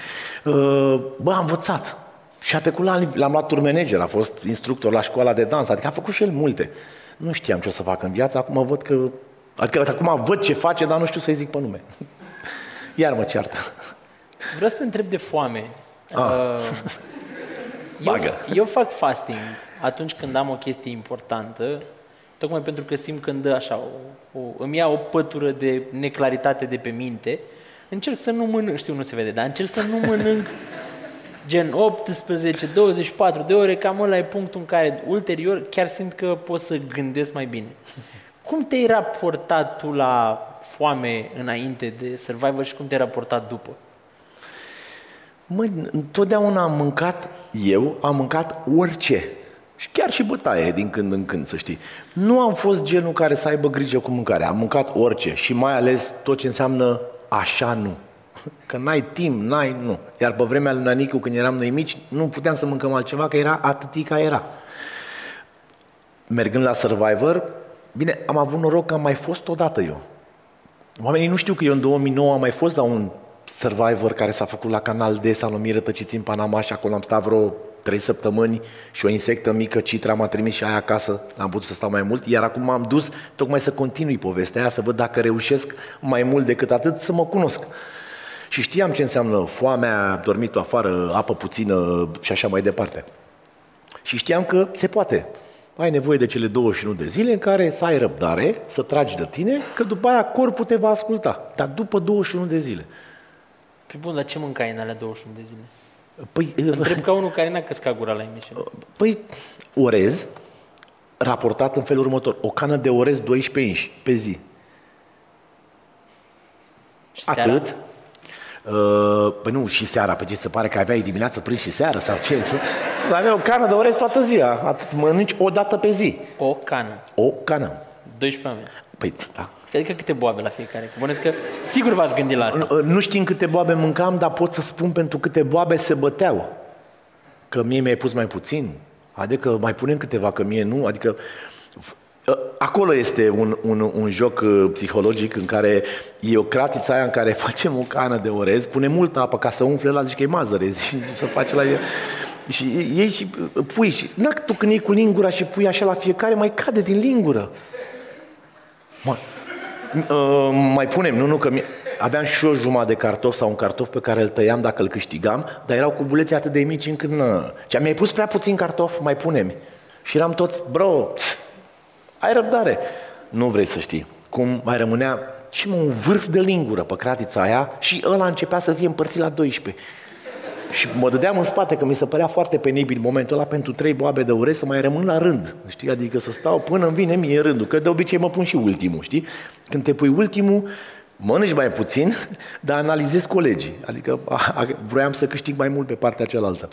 Uh, Bă, a învățat. Și a trecut la, l-am luat tour manager, a fost instructor la școala de dans, adică a făcut și el multe. Nu știam ce o să fac în viață, acum văd că... Adică acum văd ce face, dar nu știu să-i zic pe nume. [laughs] Iar mă ceartă. Vreau să te întreb de foame. Ah. Uh, [laughs] eu, Bagă. eu fac fasting atunci când am o chestie importantă, tocmai pentru că simt când dă așa, o, o, îmi ia o pătură de neclaritate de pe minte, încerc să nu mănânc, știu, nu se vede, dar încerc să nu [laughs] mănânc gen 18, 24 de ore, cam ăla e punctul în care ulterior chiar simt că pot să gândesc mai bine. [laughs] Cum te-ai raportat tu la foame înainte de Survivor și cum te-ai raportat după? Măi, întotdeauna am mâncat, eu am mâncat orice. Și chiar și bătaie din când în când, să știi. Nu am fost genul care să aibă grijă cu mâncarea. Am mâncat orice și mai ales tot ce înseamnă așa nu. [laughs] Că n-ai timp, n-ai, nu. Iar pe vremea lui Nanicu, când eram noi mici, nu puteam să mâncăm altceva, că era atât ca era. Mergând la Survivor, bine, am avut noroc că am mai fost odată eu. Oamenii nu știu că eu în 2009 am mai fost la un Survivor care s-a făcut la Canal D, Salomii rătăciți în Panama și acolo am stat vreo trei săptămâni și o insectă mică, Citra, m-a trimis și aia acasă, n-am putut să stau mai mult, iar acum m-am dus tocmai să continui povestea aia, să văd dacă reușesc mai mult decât atât să mă cunosc. Și știam ce înseamnă foamea, dormit afară, apă puțină și așa mai departe. Și știam că se poate. Ai nevoie de cele 21 de zile în care să ai răbdare, să tragi de tine, că după aia corpul te va asculta. Dar după 21 de zile. Pe bun, dar ce mâncai în alea 21 de zile? Păi, Întreb ca unul care n-a căscat gura la emisiune. păi orez, raportat în felul următor. O cană de orez 12 inși pe zi. Și seara? Atât. Uh, păi nu, și seara, pe ce se pare că aveai dimineață, prânz și seară sau ce? [laughs] Avea o cană de orez toată ziua, atât mănânci o dată pe zi. O cană. O cană. 12 oameni. Păi, da. Adică câte boabe la fiecare? Că bănesc că sigur v-ați gândit la asta. Nu, nu știm câte boabe mâncam, dar pot să spun pentru câte boabe se băteau. Că mie mi-ai pus mai puțin. Adică mai punem câteva, că mie nu. Adică f- ă, Acolo este un, un, un joc uh, psihologic în care e o cratiță aia în care [laughs] facem o cană de orez, pune multă apă ca să umfle la zici că e mazăre [laughs] și să face la el. Și iei și uh, pui și... Na, tu când iei cu lingura și pui așa la fiecare, mai cade din lingură. Mă, uh, mai punem, nu, nu, că mie... aveam și o jumătate de cartof sau un cartof pe care îl tăiam dacă îl câștigam, dar erau cu buleți atât de mici încât nă. Și mi-ai pus prea puțin cartof, mai punem. Și eram toți, bro, tss, ai răbdare. Nu vrei să știi. Cum mai rămânea ce mă, un vârf de lingură pe cratița aia și ăla începea să fie împărțit la 12. Și mă dădeam în spate că mi se părea foarte penibil momentul ăla pentru trei boabe de urechi să mai rămân la rând. Știi? Adică să stau până îmi vine mie rândul. Că de obicei mă pun și ultimul, știi? Când te pui ultimul, mănânci mai puțin, [laughs] dar analizezi colegii. Adică a, a, vroiam să câștig mai mult pe partea cealaltă.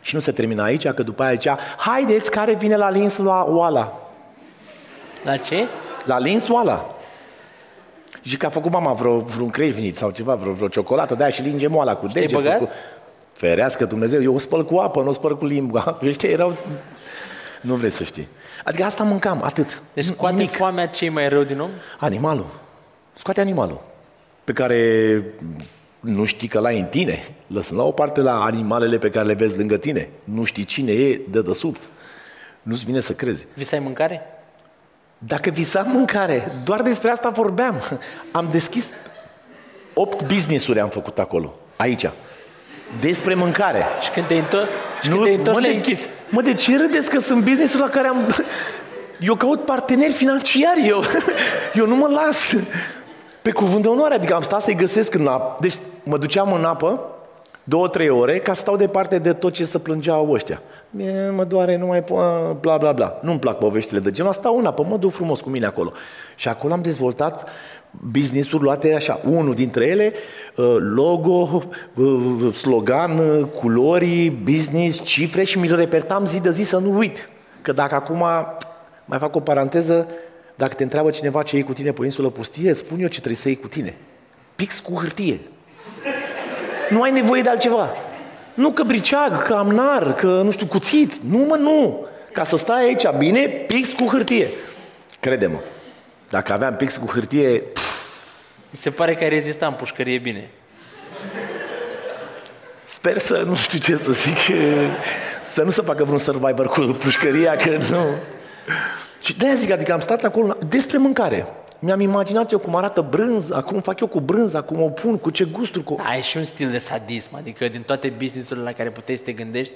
Și nu se termina aici, că după aia zicea, haideți, care vine la lins la oala? La ce? La lins oala. Și că a făcut mama vreo, vreun creștinit sau ceva, vreo, vreo ciocolată de aia și linge moala cu te-ai degetul. băgat? Cu... Ferească Dumnezeu, eu o spăl cu apă, nu o spăl cu limba. [laughs] Ăștia erau... Nu vrei să știi. Adică asta mâncam, atât. Deci Nu- scoate nimic. foamea cei mai rău din om? Animalul. Scoate animalul. Pe care nu știi că l-ai în tine. Lăsând la o parte la animalele pe care le vezi lângă tine. Nu știi cine e de desubt. Nu-ți vine să crezi. Visai mâncare? Dacă visam mâncare, doar despre asta vorbeam. [laughs] Am deschis opt business-uri am făcut acolo, aici. Despre mâncare. Și când te-ai întors, și când te-ai întors mă, le-ai de, închis. mă, de ce râdeți că sunt business la care am... Eu caut parteneri financiari, eu, [laughs] eu nu mă las. Pe cuvânt de onoare, adică am stat să-i găsesc în apă. Deci mă duceam în apă, două, trei ore, ca să stau departe de tot ce se plângeau ăștia. Mie mă doare, nu mai po- bla, bla, bla. Nu-mi plac poveștile de genul, stau în apă, mă duc frumos cu mine acolo. Și acolo am dezvoltat business-uri luate așa, unul dintre ele, uh, logo, uh, slogan, uh, culori, business, cifre și mi le repetam zi de zi să nu uit. Că dacă acum, mai fac o paranteză, dacă te întreabă cineva ce iei cu tine pe o insulă pustie, îți spun eu ce trebuie să iei cu tine. Pix cu hârtie. Nu ai nevoie de altceva. Nu că briceag, că amnar, că nu știu, cuțit. Nu, mă, nu. Ca să stai aici bine, pix cu hârtie. Crede-mă. Dacă aveam pix cu hârtie, pf, Mi se pare că ai rezistat în pușcărie bine. sper să nu știu ce să zic, să nu se facă vreun survivor cu pușcăria, că nu. Și de-aia zic, adică am stat acolo despre mâncare. Mi-am imaginat eu cum arată brânza, cum fac eu cu brânza, cum o pun, cu ce gusturi. Cu... Ai și un stil de sadism, adică din toate businessurile la care puteai să te gândești,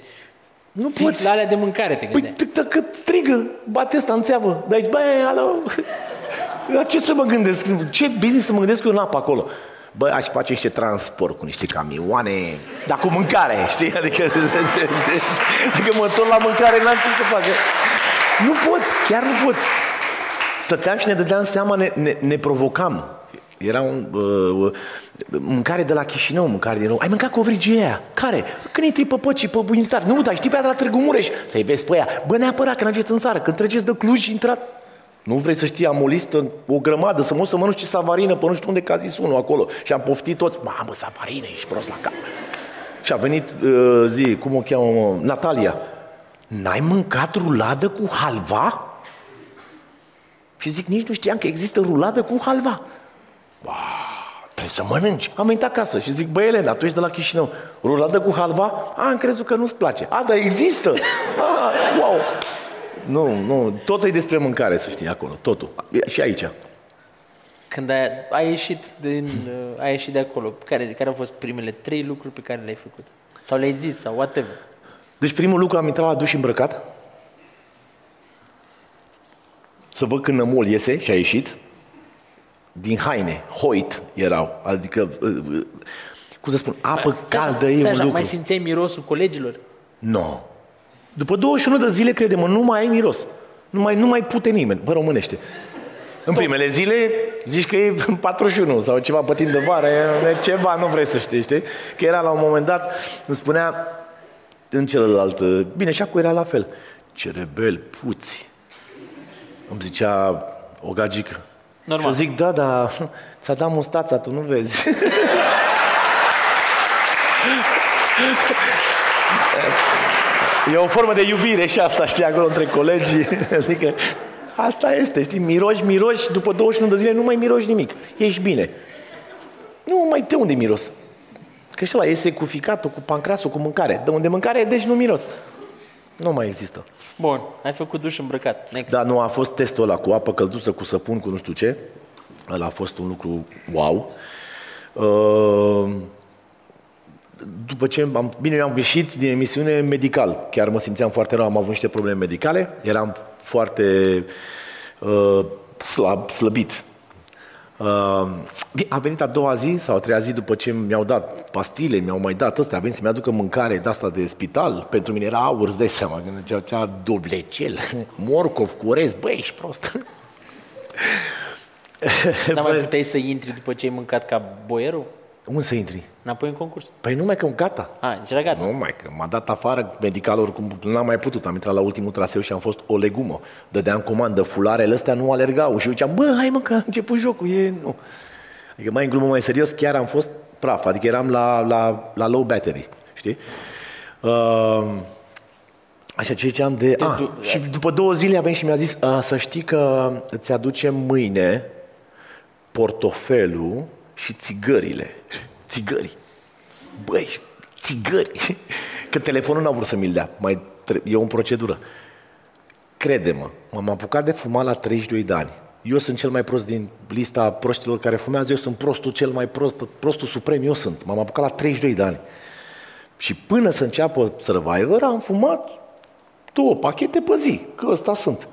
Nu fix poți. la alea de mâncare te Păi gândeai. t- dacă strigă, bate ăsta în țeavă. De aici, băi, alo, la ce să mă gândesc? Ce business să mă gândesc eu în apă acolo? Bă, aș face niște transport cu niște camioane, dar cu mâncare, știi? Adică, [laughs] adică mă tot la mâncare, n-am ce să fac. Nu poți, chiar nu poți. Stăteam și ne dădeam seama, ne, ne, ne provocam. Era un, uh, mâncare de la Chișinău, mâncare din nou. Ai mâncat covrigie aia? Care? Când intri pe păcii, pe bunitar. Nu, dar știi pe aia de la Târgu Mureș. Să-i vezi pe aia. Bă, neapărat, când ajungeți în țară, când treceți de Cluj, intrați. Nu vrei să știi, am o listă, o grămadă, să mă duc să mănânc și savarină pe nu știu unde, că a zis unul acolo. Și am poftit toți. Mamă, savarină, ești prost la cap. Și a venit, uh, zi, cum o cheamă, mă? Natalia. N-ai mâncat ruladă cu halva? Și zic, nici nu știam că există ruladă cu halva. Ba, trebuie să mănânci. Am venit acasă și zic, băi Elena, tu ești de la Chișinău, ruladă cu halva? A, am crezut că nu-ți place. A, dar există. A, [laughs] wow. Nu, nu, totul e despre mâncare, să știi, acolo, totul. E Și aici. Când ai, ai, ieșit din, uh, ai ieșit de acolo, care, care au fost primele trei lucruri pe care le-ai făcut? Sau le-ai zis, sau whatever. Deci primul lucru am intrat la duș îmbrăcat. Să văd când nămol iese și a ieșit. Din haine, hoit erau. Adică, uh, uh, cum să spun, apă Stai așa, caldă e stai un așa, lucru. Mai simțeai mirosul colegilor? Nu. No. După 21 de zile, crede-mă, nu mai ai miros. Nu mai, nu mai pute nimeni, pe românește. În primele zile zici că e [laughs] 41 sau ceva pe timp de vară, e ceva, nu vrei să știi, știi? Că era la un moment dat, îmi spunea în celălalt, bine, și acum era la fel. Ce rebel, puți. Îmi zicea o gagică. Normal. Și eu zic, da, da, [laughs] ți-a dat mustața, tu nu vezi. [laughs] E o formă de iubire și asta, știi, acolo între colegii. [laughs] Adică asta este, știi, miroși, miroși, după 21 de zile nu mai miroși nimic. Ești bine. Nu mai de unde miros? Că și ăla iese cu ficatul, cu pancrasul, cu mâncare. De unde mâncare, deci nu miros. Nu mai există. Bun, ai făcut duș îmbrăcat. Next. Da, nu, a fost testul ăla cu apă călduță, cu săpun, cu nu știu ce. Ăla a fost un lucru wow. Uh, după ce am, bine, eu am ieșit din emisiune medical. Chiar mă simțeam foarte rău, am avut niște probleme medicale. Eram foarte uh, slab, slăbit. Uh, bine, a venit a doua zi sau a treia zi după ce mi-au dat pastile, mi-au mai dat ăsta, a venit să-mi aducă mâncare de asta de spital. Pentru mine era aur, îți dai seama, când cea, cea dublecel, [laughs] morcov cu orez, băi, ești prost. Dar mai [laughs] Bă, puteai să intri după ce ai mâncat ca boierul? Unde să intri? Înapoi în concurs. Păi numai că gata. A, deci era gata. Nu mai că m-a dat afară medical oricum n-am mai putut. Am intrat la ultimul traseu și am fost o legumă. Dădeam comandă, fularele astea nu alergau și eu ziceam, bă, hai mă că a început jocul, e nu. Adică mai în glumă mai serios, chiar am fost praf, adică eram la, la, la low battery, știi? Uh, Așa, ce ziceam de... Ah, du- și după două zile a venit și mi-a zis "A, să știi că îți aducem mâine portofelul și țigările. Țigări. Băi, țigări. Că telefonul n-a vrut să mi-l dea. Mai tre- e o procedură. Crede-mă, m-am apucat de fumat la 32 de ani. Eu sunt cel mai prost din lista proștilor care fumează, eu sunt prostul cel mai prost, prostul suprem, eu sunt. M-am apucat la 32 de ani. Și până să înceapă Survivor, am fumat două pachete pe zi, că ăsta sunt.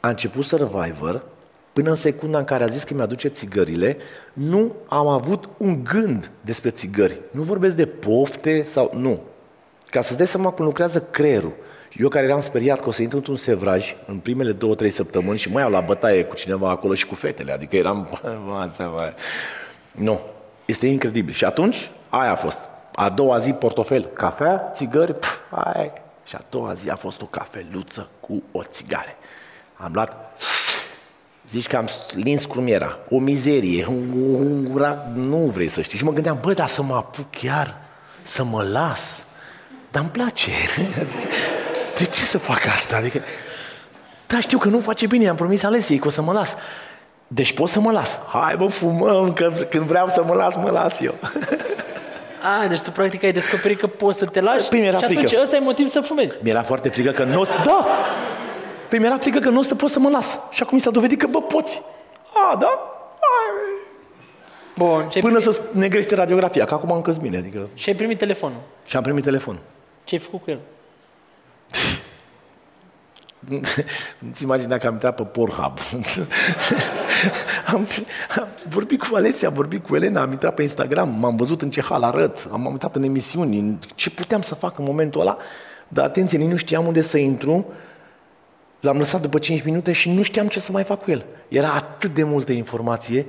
A început Survivor, până în secunda în care a zis că mi-aduce țigările, nu am avut un gând despre țigări. Nu vorbesc de pofte sau... Nu. Ca să-ți dai seama cum lucrează creierul. Eu care eram speriat că o să intru într-un sevraj în primele două, trei săptămâni și mai au la bătaie cu cineva acolo și cu fetele. Adică eram... [laughs] Bă, bă. Nu. Este incredibil. Și atunci, aia a fost. A doua zi, portofel, cafea, țigări, pf, aia. Și a doua zi a fost o cafeluță cu o țigare. Am luat Zici că am lins cum era. O mizerie, un, un, un, nu vrei să știi. Și mă gândeam, bă, dar să mă apuc chiar, să mă las. Dar îmi place. [laughs] De ce să fac asta? Adică, da, știu că nu face bine, am promis Alesiei că o să mă las. Deci pot să mă las. Hai bă, fumăm, că când vreau să mă las, mă las eu. [laughs] A, deci tu practic ai descoperit că poți să te lași Păi, mi-era și atunci frică. ăsta e motiv să fumezi. Mi-era foarte frică că nu o să... Da! Păi mi-era frică că nu o să pot să mă las. Și acum mi s-a dovedit că, bă, poți. A, da? Hai. Bun, și ai, Până primit, să negrește radiografia, că acum am căs bine, adică... și ai primit telefonul. Și am primit telefon. Ce ai făcut cu el? [laughs] Nu-ți imagina că am intrat pe Pornhub. [laughs] am, am vorbit cu Alesia, am vorbit cu Elena, am intrat pe Instagram, m-am văzut în ce hal arăt, am uitat în emisiuni, în ce puteam să fac în momentul ăla, dar atenție, nici nu știam unde să intru, l-am lăsat după 5 minute și nu știam ce să mai fac cu el. Era atât de multă informație,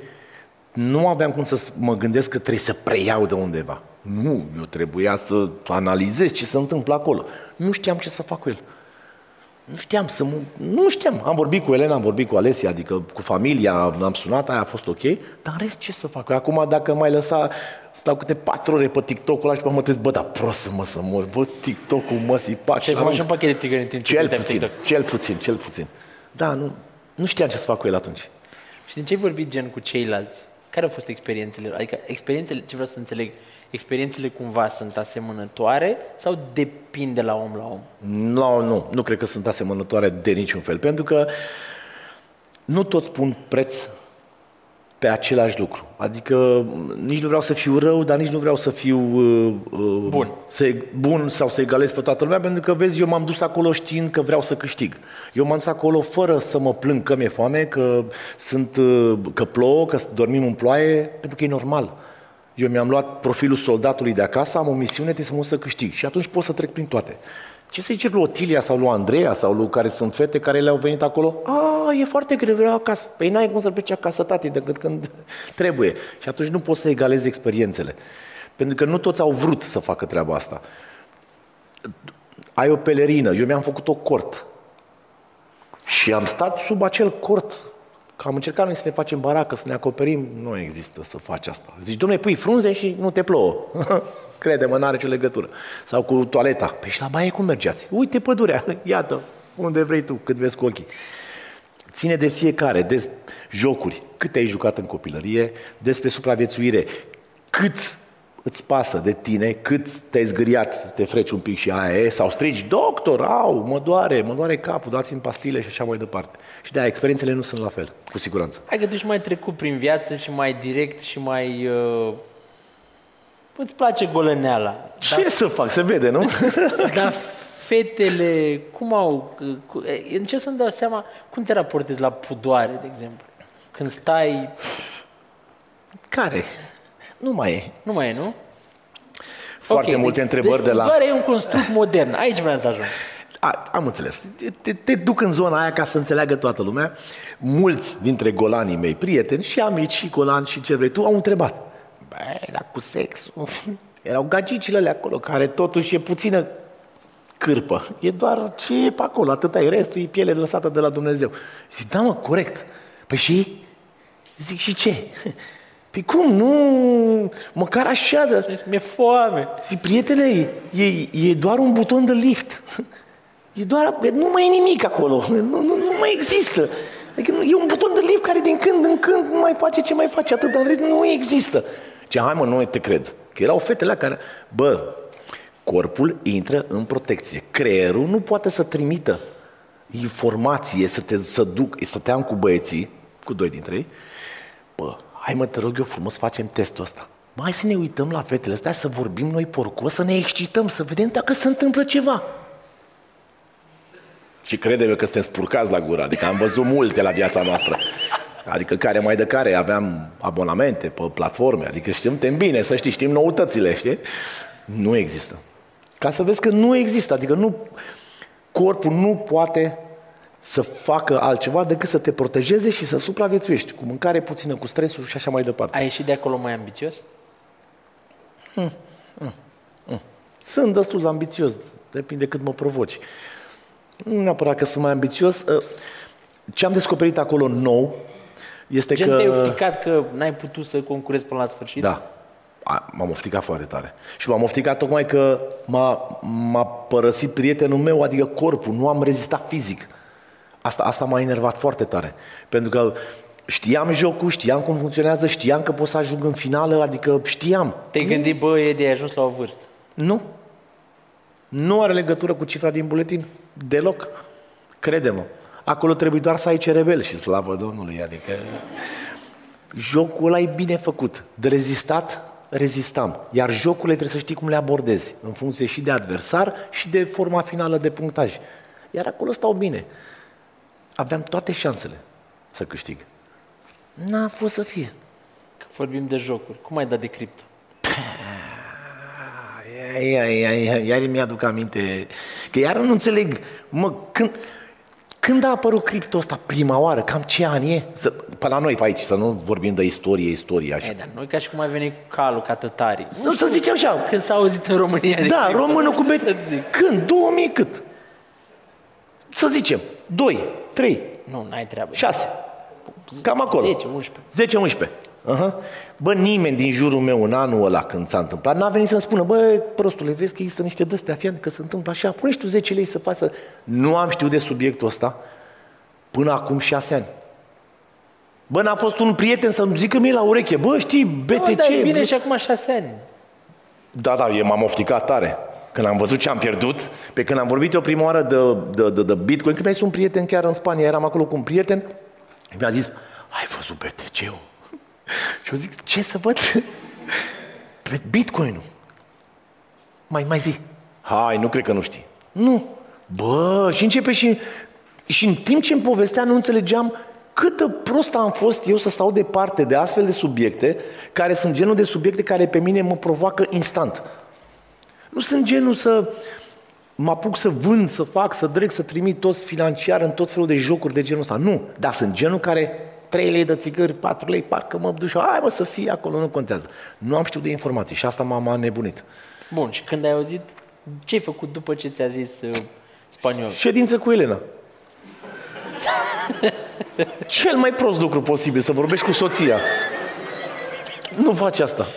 nu aveam cum să mă gândesc că trebuie să preiau de undeva. Nu, eu trebuia să analizez ce se întâmplă acolo. Nu știam ce să fac cu el. Nu știam să mă... Nu știam. Am vorbit cu Elena, am vorbit cu Alesia, adică cu familia, am sunat, aia a fost ok. Dar în rest ce să fac? Acum dacă mai lăsa, stau câte patru ore pe TikTok-ul ăla și pe mă trebuie, bă, dar prost să mă să mor. Bă, TikTok-ul mă sipac. Și ai fumat și un pachet de țigări în timp ce Cel puteam puțin, TikTok. cel puțin, cel puțin. Da, nu, nu știam ce să fac cu el atunci. Și din ce ai vorbit gen cu ceilalți? Care au fost experiențele? Adică experiențele, ce vreau să înțeleg, experiențele cumva sunt asemănătoare sau depinde la om la om? Nu, nu, nu cred că sunt asemănătoare de niciun fel, pentru că nu toți pun preț pe același lucru. Adică nici nu vreau să fiu rău, dar nici nu vreau să fiu uh, uh, Bun. Să, bun sau să egalez pe toată lumea, pentru că vezi, eu m-am dus acolo știind că vreau să câștig. Eu m-am dus acolo fără să mă plâng că mi-e foame, că, sunt, uh, că plouă, că dormim în ploaie, pentru că e normal. Eu mi-am luat profilul soldatului de acasă, am o misiune, trebuie să mă duc să câștig. Și atunci pot să trec prin toate. Ce să zice lui Otilia sau lui Andreea sau lui care sunt fete care le-au venit acolo? A, e foarte greu, vreau acasă. Păi n-ai cum să pleci acasă, tati, decât când [laughs] trebuie. Și atunci nu poți să egalezi experiențele. Pentru că nu toți au vrut să facă treaba asta. Ai o pelerină, eu mi-am făcut o cort. Și am stat sub acel cort. Că am încercat noi să ne facem baracă, să ne acoperim. Nu există să faci asta. Zici, domnule, pui frunze și nu te plouă. [laughs] Crede-mă, n-are nicio legătură. Sau cu toaleta. Păi și la baie cum mergeați? Uite pădurea, [laughs] iată, unde vrei tu, cât vezi cu ochii. Ține de fiecare, de jocuri, cât ai jucat în copilărie, despre supraviețuire, cât îți pasă de tine, cât te-ai zgâriat, te freci un pic și aia e, sau strigi, doctor, au, mă doare, mă doare capul, dați-mi pastile și așa mai departe. Și de experiențele nu sunt la fel, cu siguranță. Hai că tu ești mai trecut prin viață și mai direct și mai uh, îți place golăneala. Ce să fac? Se vede, nu? [laughs] Dar fetele, cum au... cu- Încerc să-mi dau seama cum te raportezi la pudoare, de exemplu. Când stai... Care? Nu mai e. Nu mai e, nu? Foarte Ok, multe deci, întrebări deci de la... Pudoarea e un construct modern. Aici vreau să ajung. A, am înțeles. Te, te, te duc în zona aia ca să înțeleagă toată lumea. Mulți dintre golanii mei, prieteni și amici și golani și ce vrei tu, au întrebat. Băi, dar cu sexul... [laughs] Erau gagicile alea acolo, care totuși e puțină cârpă. E doar ce e pe acolo, atâta e. Restul e piele lăsată de la Dumnezeu. Zic, da mă, corect. Păi și? Zic, și ce? Păi cum, nu, măcar așa, de- Deci, Mi-e foame. Zic, prietene, e, e doar un buton de lift. E doar, nu mai e nimic acolo. Nu, nu, nu mai există. Adică nu- e un buton de lift care din când în când nu mai face ce mai face atât, dar în rest nu există. Ce, hai mă, nu te cred. Că erau fetele care, bă, corpul intră în protecție. Creierul nu poate să trimită informație, să te să duc, stăteam cu băieții, cu doi dintre ei, Bă, hai mă, te rog eu frumos, facem testul ăsta. Mă, hai să ne uităm la fetele astea, să vorbim noi porcos, să ne excităm, să vedem dacă se întâmplă ceva. Și crede că suntem spurcați la gură, adică am văzut multe la viața noastră. Adică care mai de care aveam abonamente pe platforme, adică știm, suntem bine, să știi, știm noutățile, știi? Nu există. Ca să vezi că nu există, adică nu, corpul nu poate să facă altceva decât să te protejeze și să supraviețuiești cu mâncare puțină, cu stresul și așa mai departe. Ai ieșit de acolo mai ambițios? Sunt destul de ambițios, depinde cât mă provoci. Nu neapărat că sunt mai ambițios. ă, Ce am descoperit acolo nou este Gen că... te-ai ofticat că n-ai putut să concurezi până la sfârșit? Da. A, m-am ofticat foarte tare. Și m-am ofticat tocmai că m-a, m-a părăsit prietenul meu, adică corpul, nu am rezistat fizic. Asta, asta m-a enervat foarte tare. Pentru că știam jocul, știam cum funcționează, știam că pot să ajung în finală, adică știam. Te-ai gândit, bă, Edi, ai ajuns la o vârstă. Nu. Nu are legătură cu cifra din buletin. Deloc. Crede-mă. Acolo trebuie doar să ai cerebel și slavă Domnului. Adică jocul ăla e bine făcut. De rezistat, rezistam. Iar jocurile trebuie să știi cum le abordezi. În funcție și de adversar și de forma finală de punctaj. Iar acolo stau bine. Aveam toate șansele să câștig. N-a fost să fie. Că vorbim de jocuri. Cum ai dat de cripto? Ia, ia, ia, iar îmi aduc aminte că iar nu înțeleg, mă, când, când a apărut cripto ăsta prima oară, cam ce an e? Să, pe la noi pe aici, să nu vorbim de istorie, istorie, așa. E, dar noi ca și cum ai venit cu calul, ca tătarii. Nu, să zicem așa, Când s-a auzit în România de da, cripto, românul [laughs] cu să bet... zic. Când? 2000 cât? Să zicem, 2, 3, Nu, n-ai treabă. 6, cam acolo. 10, 11. 10-11. Uh-huh. Bă, nimeni din jurul meu în anul ăla când s-a întâmplat n-a venit să-mi spună, bă, prostule, vezi că există niște dăstea, fii atent că se întâmplă așa, pune și tu 10 lei să faci să... Nu am știut de subiectul ăsta până acum 6 ani. Bă, n-a fost un prieten să-mi zică mie la ureche, bă, știi, BTC... Bă, dar e bine bă- și acum șase ani. da, da, eu m-am ofticat tare. Când am văzut ce am pierdut, pe când am vorbit eu prima oară de, de, de, de Bitcoin, când mi-a zis un prieten chiar în Spania, eram acolo cu un prieten, mi-a zis, ai văzut BTC-ul? [laughs] Și eu zic, ce să văd? [laughs] Pe Bitcoin-ul. Mai, mai zi. Hai, nu cred că nu știi. Nu. Bă, și începe și... Și în timp ce îmi povestea, nu înțelegeam cât de prost am fost eu să stau departe de astfel de subiecte, care sunt genul de subiecte care pe mine mă provoacă instant. Nu sunt genul să mă apuc să vând, să fac, să dreg, să trimit toți financiar în tot felul de jocuri de genul ăsta. Nu, dar sunt genul care 3 lei de țigări, 4 lei, parcă mă duc și hai mă să fie acolo, nu contează. Nu am știut de informații și asta m-a, m-a nebunit. Bun, și când ai auzit, ce ai făcut după ce ți-a zis uh, spaniol? Ședință cu Elena. [laughs] Cel mai prost lucru posibil, să vorbești cu soția. Nu faci asta.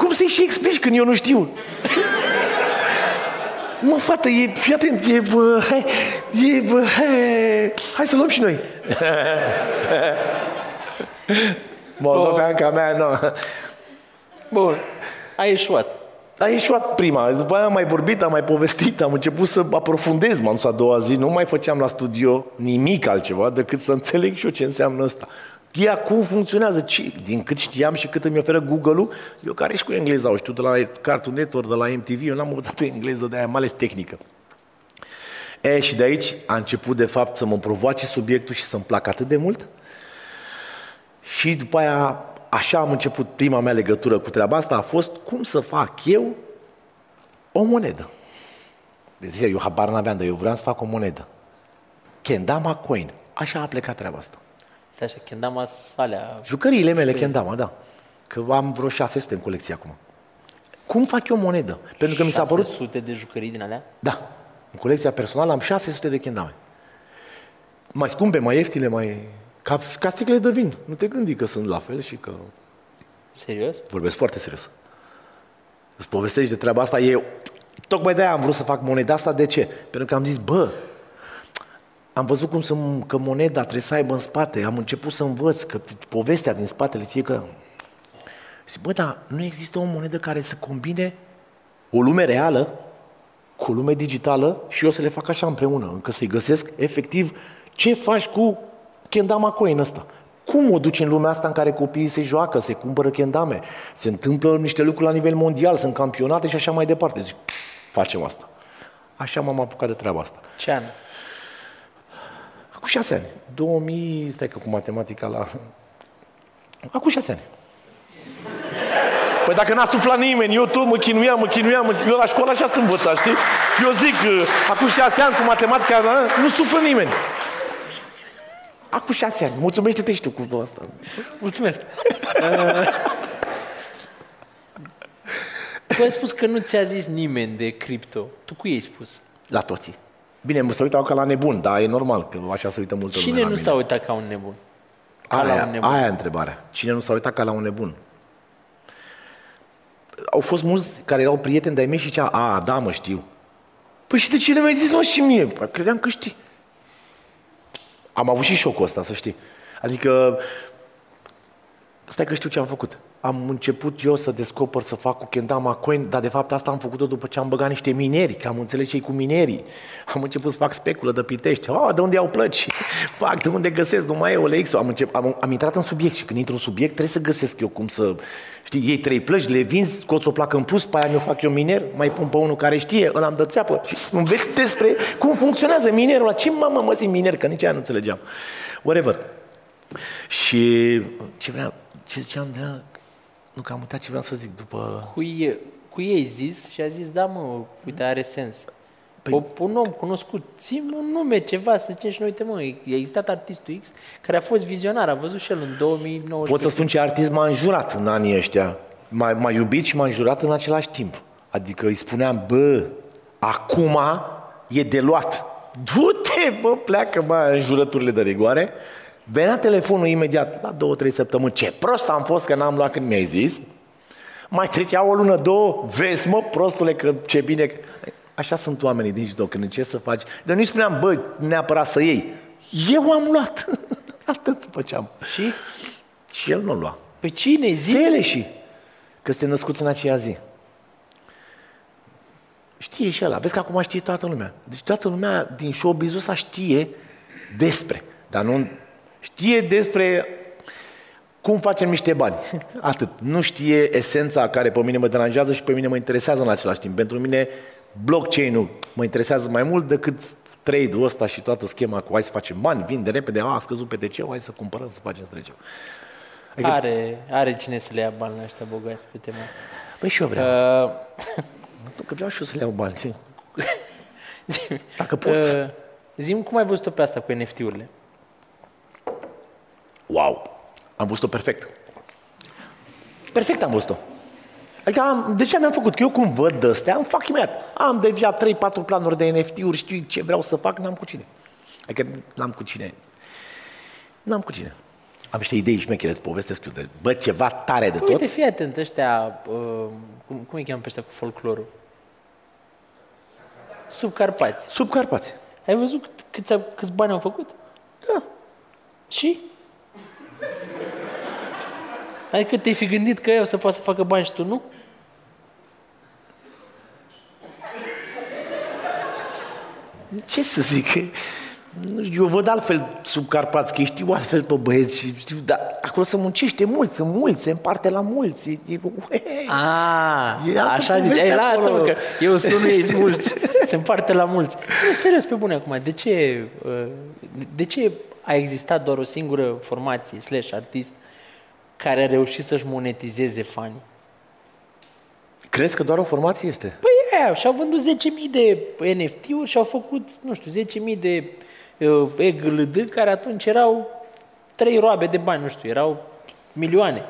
Cum să-i și explici când eu nu știu? Mă, fată, e, fii atent, e, bă, hai, e, bă, hai, hai să luăm și noi. [laughs] Moldoveanca mea, nu. Bun, ai ieșuat. A ieșuat prima, după aia am mai vorbit, am mai povestit, am început să aprofundez, m-am dus a doua zi, nu mai făceam la studio nimic altceva decât să înțeleg și eu ce înseamnă asta. Ea cum funcționează? Ce? Din cât știam și cât îmi oferă Google-ul, eu care și cu engleza au știut de la Cartoon Network, de la MTV, eu n-am învățat o engleză de aia, mai ales tehnică. E, și de aici a început, de fapt, să mă provoace subiectul și să-mi placă atât de mult. Și după aia, așa am început prima mea legătură cu treaba asta, a fost cum să fac eu o monedă. Deci, eu habar n-aveam, dar eu vreau să fac o monedă. Kendama Coin. Așa a plecat treaba asta. Stai așa, Kendamas alea... Jucăriile mele Kendama, da. Că am vreo 600 în colecție acum. Cum fac eu o monedă? Pentru că mi s-a părut... 600 de jucării din alea? Da. În colecția personală am 600 de kendame. Mai scumpe, mai ieftine, mai... Ca, ca sticlele de vin. Nu te gândi că sunt la fel și că... Serios? Vorbesc foarte serios. Îți povestești de treaba asta. E... Tocmai de-aia am vrut să fac moneda asta. De ce? Pentru că am zis, bă, am văzut cum să, că moneda trebuie să aibă în spate. Am început să învăț că povestea din spatele fiecare... Zic, bă, dar nu există o monedă care să combine o lume reală cu o lume digitală și eu să le fac așa împreună, încă să-i găsesc efectiv ce faci cu kendama coin ăsta. Cum o duci în lumea asta în care copiii se joacă, se cumpără kendame, se întâmplă niște lucruri la nivel mondial, sunt campionate și așa mai departe. Zic, facem asta. Așa m-am apucat de treaba asta. Ce an? Acum șase ani. 2000, stai că cu matematica la... Acum șase ani. Păi dacă n-a suflat nimeni, eu tot mă chinuiam, mă chinuiam, eu la școală așa sunt învățat, știi? Eu zic, uh, acum șase ani cu matematica, uh, nu suflă nimeni. Acum șase ani. Mulțumește-te și tu cu asta. Mulțumesc. [laughs] tu ai spus că nu ți-a zis nimeni de cripto. Tu cu ei ai spus? La toții. Bine, mă să uitau ca la nebun, dar e normal că așa se uită multă lume Cine la nu mine. s-a uitat ca un nebun? Ca la Aia, un nebun. aia e întrebarea. Cine nu s-a uitat ca la un nebun? Au fost mulți care erau prieteni de-ai mei și zicea, a, da, mă știu. Păi și de ce nu mi-ai zis mă și mie? Păi, credeam că știi. Am avut și șocul ăsta, să știi. Adică, stai că știu ce am făcut. Am început eu să descoper, să fac cu Kendama Coin, dar de fapt asta am făcut-o după ce am băgat niște mineri, că am înțeles ce cu minerii. Am început să fac speculă de pitești. Oh, de unde iau plăci? [laughs] Fac, de unde găsesc? Nu mai e OLX. Am, încep, am, am intrat în subiect și când intru în subiect trebuie să găsesc eu cum să... Știi, iei trei plăci, le vinzi, scoți o placă în plus, pe aia mi-o fac eu miner, mai pun pe unul care știe, ăla îmi dă țeapă. Și înveți despre cum funcționează minerul ăla. Ce mamă mă zic miner, că nici aia nu înțelegeam. Whatever. Și ce vreau, ce ziceam de nu că am uitat ce vreau să zic după... Cui, cui ei zis și a zis, da mă, uite, are sens. Păi- Păi... O, un om cunoscut, țin un nume, ceva, să zicem și noi, uite mă, a existat artistul X care a fost vizionar, a văzut și el în 2019. Pot să spun ce artist m-a înjurat în anii ăștia. M-a, m-a iubit și m-a înjurat în același timp. Adică îi spuneam, bă, acum e de luat. Du-te, bă, pleacă, bă, în jurăturile de rigoare. Venea telefonul imediat, la două, trei săptămâni. Ce prost am fost că n-am luat când mi-ai zis. Mai trecea o lună, două, vezi, mă, prostule, că ce bine... că- Așa sunt oamenii din jidou, când încerci să faci... Dar nu-i spuneam, bă, neapărat să iei. Eu am luat. [laughs] Atât făceam. Și? Și el nu lua. Pe cine? Zi? Zile și că suntem născuți în aceea zi. Știe și ăla. Vezi că acum știe toată lumea. Deci toată lumea din showbiz ăsta știe despre. Dar nu știe despre cum facem niște bani. [laughs] Atât. Nu știe esența care pe mine mă deranjează și pe mine mă interesează în același timp. Pentru mine blockchain-ul mă interesează mai mult decât trade-ul ăsta și toată schema cu hai să facem bani, vinde repede, a, a scăzut pe DC, hai să cumpărăm, să facem, să trecem. Adică, Are, are cine să le ia bani la ăștia bogați pe tema asta. păi și eu vreau. Uh, [laughs] Că vreau și eu să le iau bani. ce? [laughs] zi- Dacă pot. uh, zi cum ai văzut-o pe asta cu NFT-urile? Wow! Am văzut-o perfect. Perfect am văzut-o. Adică am, de ce mi-am făcut? Că eu cum văd de astea, îmi fac imediat. Am deja 3-4 planuri de NFT-uri, știu ce vreau să fac, n-am cu cine. Adică n-am cu cine. N-am cu cine. Am niște idei șmechere, îți povestesc eu de, bă, ceva tare de tot. Uite, fii atent, ăștia, uh, cum, cum îi cheamă pe ăștia cu folclorul? Subcarpați. Sub Carpați. Ai văzut cât- câți, câți bani au făcut? Da. Și? Adică te-ai fi gândit că eu să poată să facă bani și tu nu? Ce să zic? nu știu, eu văd altfel sub Carpați, că îi știu altfel pe băieți și știu, dar acolo se muncește mulți, sunt mulți, se împarte la mulți. E, e, Ah, E altă așa zice. poveste Ei, lasă-mă acolo. că eu sun ei mulți. Se împarte la mulți. Nu, serios, pe bune acum. De ce, uh, de ce a existat doar o singură formație, slash artist, care a reușit să-și monetizeze fanii? Crezi că doar o formație este? Păi aia, și-au vândut 10.000 de NFT-uri și au făcut, nu știu, 10.000 de uh, EGLD, care atunci erau trei roabe de bani, nu știu, erau milioane.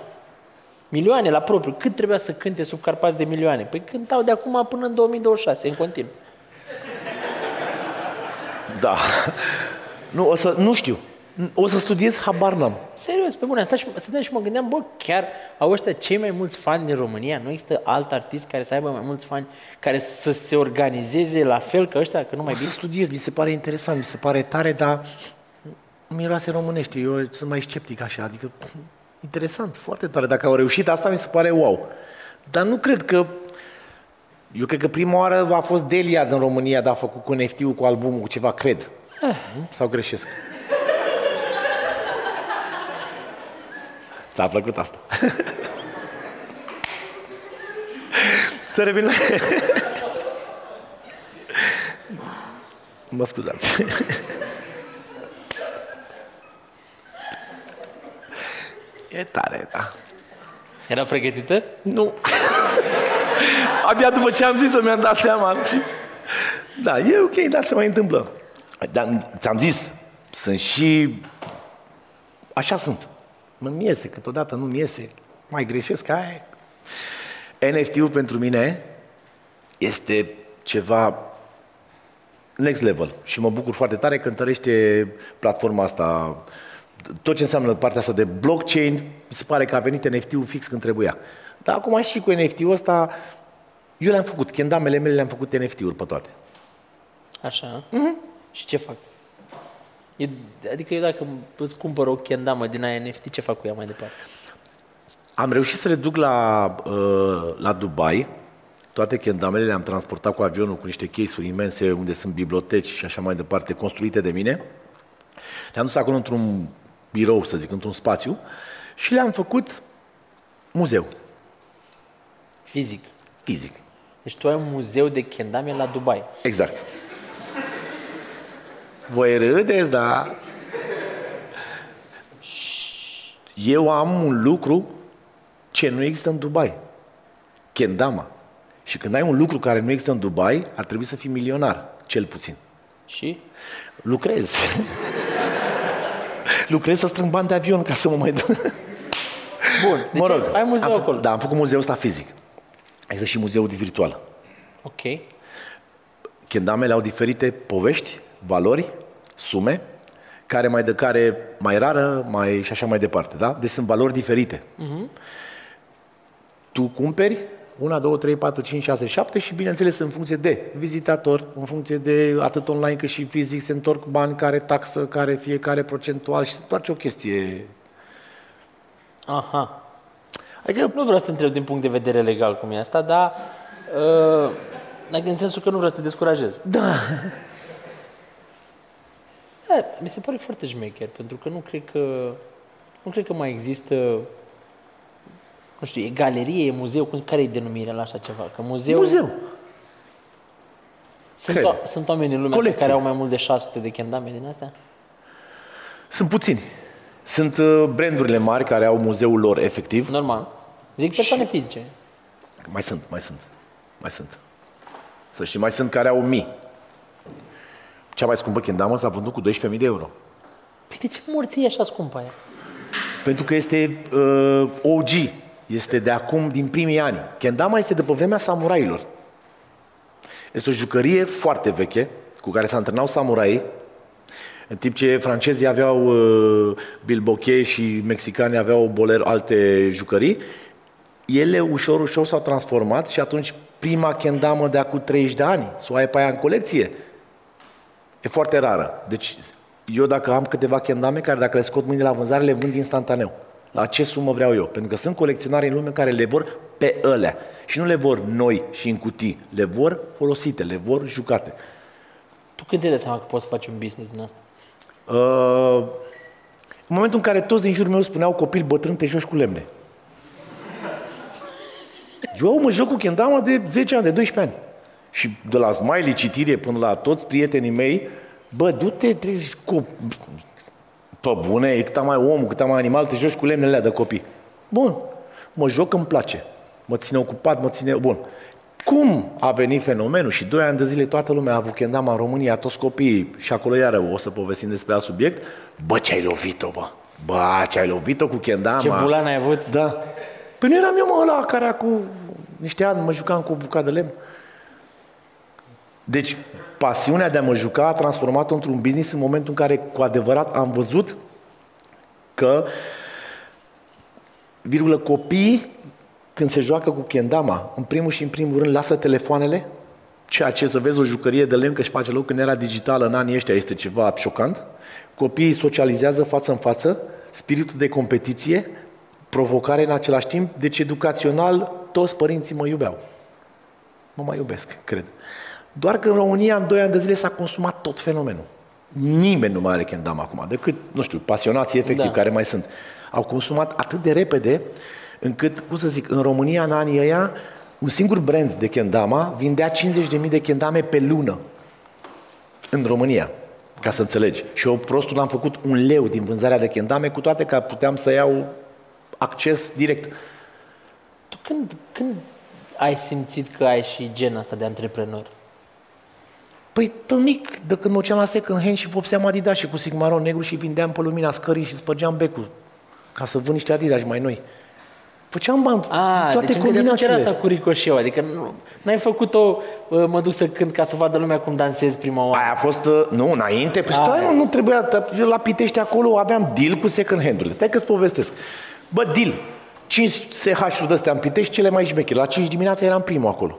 Milioane la propriu. Cât trebuia să cânte sub Carpați de milioane? Păi cântau de acum până în 2026, în continuu. Da. Nu, o să, nu știu. O să studiez, habar n-am. Serios, pe bune, stăteam și, stăteam și mă gândeam, bă, chiar au ăștia cei mai mulți fani din România? Nu există alt artist care să aibă mai mulți fani, care să se organizeze la fel ca ăștia, că nu mai O să bine? studiez, mi se pare interesant, mi se pare tare, dar miroase românește. Eu sunt mai sceptic așa, adică interesant, foarte tare. Dacă au reușit asta, mi se pare wow. Dar nu cred că... Eu cred că prima oară a fost Delia din România, dar a făcut cu NFT-ul, cu albumul, cu ceva, cred. Nu? Sau greșesc? Ți-a plăcut asta? [laughs] Să revin la... Mă scuzați. [laughs] E tare, da. Era pregătită? Nu. [laughs] Abia după ce am zis-o mi-am dat seama. Da, e ok, dar se mai întâmplă. Dar ți-am zis, sunt și... Așa sunt. Nu-mi iese, câteodată nu-mi iese. Mai greșesc, aia e. NFT-ul pentru mine este ceva next level și mă bucur foarte tare că întărește platforma asta. Tot ce înseamnă partea asta de blockchain, mi se pare că a venit NFT-ul fix când trebuia. Dar acum și cu NFT-ul ăsta, eu le-am făcut, kendamele mele le-am făcut NFT-uri pe toate. Așa. Și ce fac? E, adică eu dacă îți cumpăr o kendamă din aia NFT, ce fac cu ea mai departe? Am reușit să le duc la, uh, la Dubai. Toate kendamele le-am transportat cu avionul cu niște case-uri imense unde sunt biblioteci și așa mai departe, construite de mine. Le-am dus acolo într-un birou, să zic, într-un spațiu și le-am făcut muzeu, Fizic. fizic. Deci tu ai un muzeu de kendame la Dubai. Exact. Voi râdeți, da? Eu am un lucru ce nu există în Dubai. Kendama. Și când ai un lucru care nu există în Dubai, ar trebui să fii milionar, cel puțin. Și? Lucrez. [laughs] Lucrez să strâng bani de avion ca să mă mai duc. Bun. Deci mă rog, ai muzeu am acolo. făcut, da, am făcut muzeul ăsta fizic. Există și muzeul virtual. Ok. Kendamele au diferite povești, valori, sume, care mai de care mai rară, mai și așa mai departe, da? Deci sunt valori diferite. Tu cumperi una, două, trei, patru, cinci, șase, șapte și bineînțeles în funcție de vizitator, în funcție de atât online cât și fizic, se întorc bani, care taxă, care fiecare procentual și se întoarce o chestie. Aha. Adică Nu vreau să te întreb din punct de vedere legal cum e asta, dar uh, dacă în sensul că nu vreau să te descurajez. Da. Da, mi se pare foarte șmecher, pentru că nu cred că nu cred că mai există nu știu, e galerie, e muzeu, cum- care e denumirea la așa ceva? Că muzeu... Muzeu. Sunt, cred. o, sunt oameni în lumea asta Colecție. care au mai mult de 600 de kendame din astea? Sunt puțini. Sunt uh, brandurile mari care au muzeul lor efectiv. Normal. Zic persoane fizice. Mai sunt, mai sunt, mai sunt. Să știi, mai sunt care au mii. Cea mai scumpă kendamă s-a vândut cu 12.000 de euro. Păi de ce morții e așa scumpă aia? Pentru că este uh, OG, este de acum, din primii ani. Kendama este de pe vremea samurailor. Este o jucărie foarte veche, cu care se antrenau samuraii, în timp ce francezii aveau uh, bilboche și mexicanii aveau boler alte jucării, ele ușor, ușor s-au transformat și atunci prima kendamă de acum 30 de ani, să o ai pe aia în colecție, e foarte rară. Deci eu dacă am câteva kendame care dacă le scot mâine la vânzare, le vând instantaneu. La ce sumă vreau eu? Pentru că sunt colecționari în lume care le vor pe ălea. Și nu le vor noi și în cutii. Le vor folosite, le vor jucate. Tu când ți-ai dat seama că poți să faci un business din asta? Uh, în momentul în care toți din jurul meu spuneau copil bătrân, te joci cu lemne. Eu mă joc cu kendama de 10 ani, de 12 ani. Și de la smiley citire până la toți prietenii mei, bă, du-te te, cu... Pe bune, e cât mai om, cât mai animal, te joci cu lemnele de copii. Bun, mă joc, îmi place. Mă ține ocupat, mă ține... Bun. Cum a venit fenomenul și doi ani de zile toată lumea a avut kendama în România, toți copiii, și acolo iară o să povestim despre alt subiect, bă, ce-ai lovit-o, bă! Bă, ce-ai lovit-o cu kendama! Ce bulan ai avut? Da. Păi nu eram eu, mă, ăla care cu niște ani mă jucam cu o bucată de lemn. Deci, pasiunea de a mă juca a transformat-o într-un business în momentul în care cu adevărat am văzut că, virgulă, copiii, când se joacă cu kendama, în primul și în primul rând lasă telefoanele, ceea ce să vezi o jucărie de lemn că își face loc în era digitală în anii ăștia este ceva șocant. Copiii socializează față în față, spiritul de competiție, provocare în același timp, deci educațional toți părinții mă iubeau. Mă mai iubesc, cred. Doar că în România, în 2 ani de zile, s-a consumat tot fenomenul. Nimeni nu mai are kendama acum, decât, nu știu, pasionații efectiv Da. care mai sunt. Au consumat atât de repede, încât, cum să zic, în România, în anii ăia, un singur brand de kendama vindea 50.000 de kendame pe lună. În România, ca să înțelegi. Și eu prostul am făcut un leu din vânzarea de kendame, cu toate că puteam să iau acces direct. Tu când, când ai simțit că ai și genul ăsta de antreprenor? Păi, tot mic, de când mă duceam la second hand și vopseam Adidas și cu sigmaron negru și vindeam pe lumina scării și spărgeam becul ca să vând niște Adidas mai noi. Făceam bani, A, toate deci încă de atunci combinațiile. era asta cu ricoșeu, adică nu, n-ai făcut-o, uh, mă duc să cânt ca să vadă lumea cum dansez prima oară. Aia a fost, uh, nu, înainte, păi stai, mă, nu trebuia, dar eu la Pitești acolo aveam deal cu second hand-urile. Stai că-ți povestesc. Bă, deal, 5 SH-uri de-astea în Pitești, cele mai șmecheri. La 5 dimineața eram primul acolo.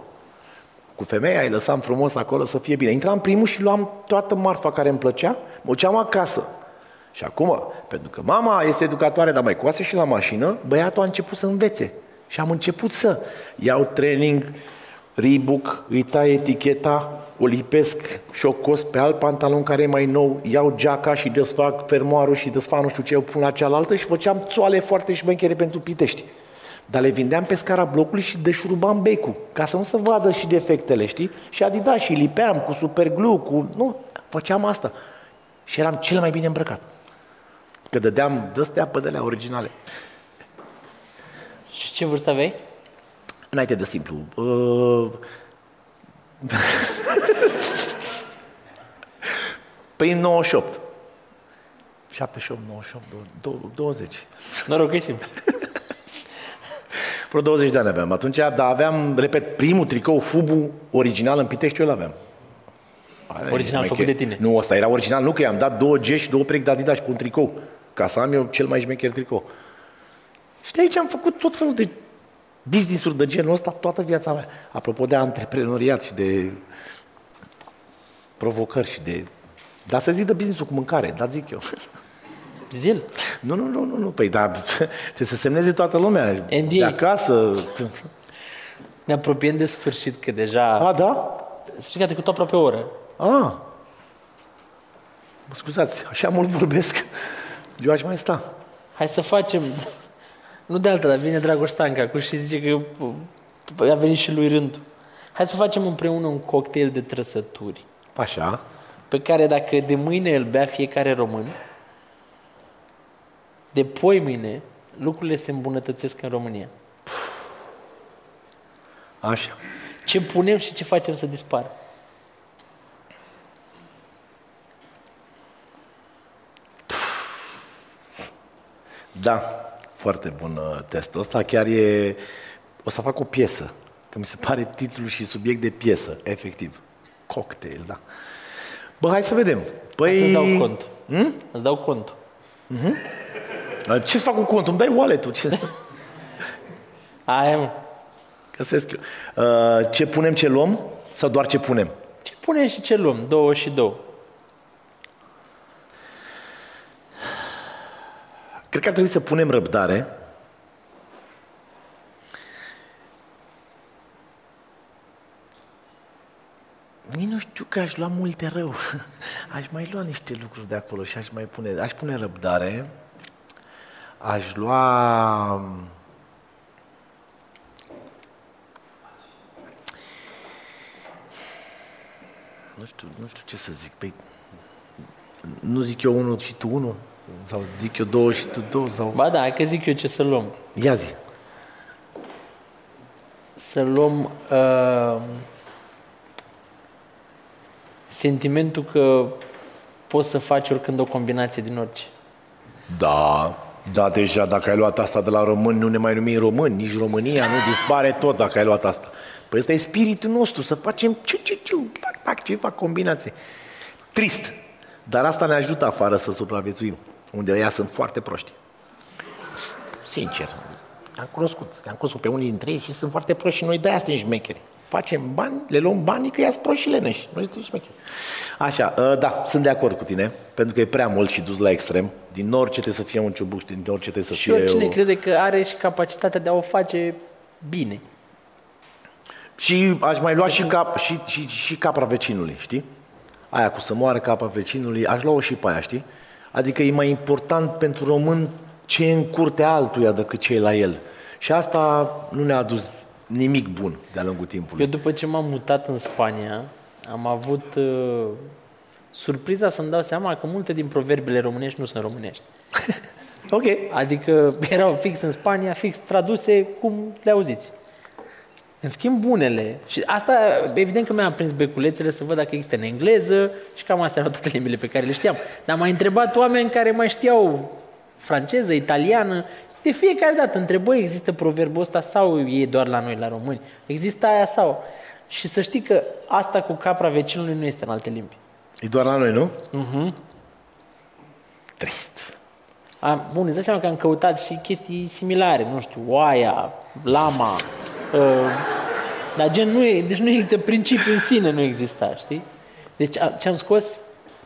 Cu femeia îi lăsam frumos acolo să fie bine. Intram primul și luam toată marfa care îmi plăcea, mă duceam acasă. Și acum, pentru că mama este educatoare, dar mai coase și la mașină, băiatul a început să învețe. Și am început să iau training, Reebok, îi tai eticheta, o lipesc și o cos pe alt pantalon care e mai nou, iau geaca și desfac fermoarul și desfac nu știu ce, o pun la cealaltă și făceam țoale foarte șmenchere pentru Pitești. Dar le vindeam pe scara blocului și deșurubam becul, ca să nu se vadă și defectele, știi? Și Adidas și lipeam cu superglue, cu... Nu, făceam asta. Și eram cel mai bine îmbrăcat. Că dădeam de-astea pădălea originale. Și ce vârstă aveai? Înainte de simplu. Uh... [laughs] Prin 98. 78, 98, 20. Noroc că e simplu. [laughs] Vreo 20 de ani aveam atunci, dar aveam, repet, primul tricou Fubu original în Pitești, eu l-aveam. Aia e Original mai făcut che- de tine. Nu, ăsta era original, nu că i-am dat două G și două perechi de Adidas și cu un tricou. Ca să am eu cel mai șmecher tricou. Și de aici am făcut tot felul de business-uri de genul ăsta toată viața mea. Apropo de antreprenoriat și de provocări și de... Dar să zic de business-ul cu mâncare, dar zic eu. [laughs] Zil. Nu, nu, nu, nu, nu. Păi, dar [laughs] trebuie să semneze toată lumea. NDA. De acasă. Ne apropiem de sfârșit, că deja... A, da? Să știi că a trecut aproape o oră. A. Mă scuzați, așa mult vorbesc. Eu aș mai sta. Hai să facem... Nu de alta, dar vine Dragoș Stanca acum și zice că pă, a venit și lui rândul. Hai să facem împreună un cocktail de trăsături Așa. pe care dacă de mâine îl bea fiecare român, de poi mâine lucrurile se îmbunătățesc în România. Așa. Ce punem și ce facem să dispară? Da, foarte bun uh, testul ăsta. Chiar e... O să fac o piesă. Că mi se pare titlul și subiect de piesă, efectiv. Cocktail, da. Bă, hai să vedem. Păi... Hai să-ți dau cont. Hmm? Îți dau cont. Uh, Ce să fac cu contul? Îmi dai wallet-ul? Ce... [laughs] Aia, mă. Găsesc eu. Uh, Ce punem, ce luăm? Sau doar ce punem? Ce punem și ce luăm? Două și două. Cred că ar trebui să punem răbdare. Nici nu știu. că aș lua multe rău. [laughs] Aș mai lua niște lucruri de acolo și aș mai pune, aș pune răbdare, aș lua... Nu știu, nu știu ce să zic. Păi, nu zic eu unul și tu unul? Sau zic eu două și tu două? Sau... Ba da, hai că zic eu ce să luăm. Ia zi. Să luăm uh, sentimentul că poți să faci oricând o combinație din orice. Da, da, deja dacă ai luat asta de la români, nu ne mai numim români, nici România, nu dispare tot dacă ai luat asta. Păi ăsta e spiritul nostru, să facem ciu, ciu, ciu, pac, pac, ce fac combinație. Trist, dar asta ne ajută afară să supraviețuim, unde ăia sunt foarte proști. Sincer, am cunoscut, am cunoscut pe unii dintre ei și sunt foarte proști și noi de-aia suntem șmecheri. Facem bani, le luăm banii că ia proști și leneși. Noi suntem șmecheri. Așa, ă, da, sunt de acord cu tine, pentru că e prea mult și dus la extrem. Din orice trebuie să fie un ciubuc, din orice trebuie să Și fie... oricine o... crede că are și capacitatea de a o face bine. Și aș mai lua și, cap, și, și, și capra vecinului, știi? Aia cu să moară capra vecinului, aș lua-o și pe aia, știi? Adică e mai important pentru român ce e în curtea altuia decât ce e la el. Și asta nu ne-a adus nimic bun de-a lungul timpului. Eu după ce m-am mutat în Spania, am avut uh, surpriza să-mi dau seama că multe din proverbele românești nu sunt românești. [laughs] Ok. Adică erau fix în Spania, fix traduse cum le auziți. În schimb, bunele. Și asta, evident că mi-am prins beculețele să văd dacă există în engleză și cam astea erau toate limbile pe care le știam. Dar m-am întrebat oameni care mai știau franceză, italiană. De fiecare dată întreb, băi, există proverbul ăsta sau e doar la noi, la români? Există aia sau? Și să știi că asta cu capra vecinului nu este în alte limbi. E doar la noi, nu? Uh-huh. Trist. Am, bun, îți dai seama că am căutat și chestii similare, nu știu, oaia, lama, uh, [laughs] dar gen nu e, deci nu există principiul în sine, nu exista, știi? Deci a, ce am scos?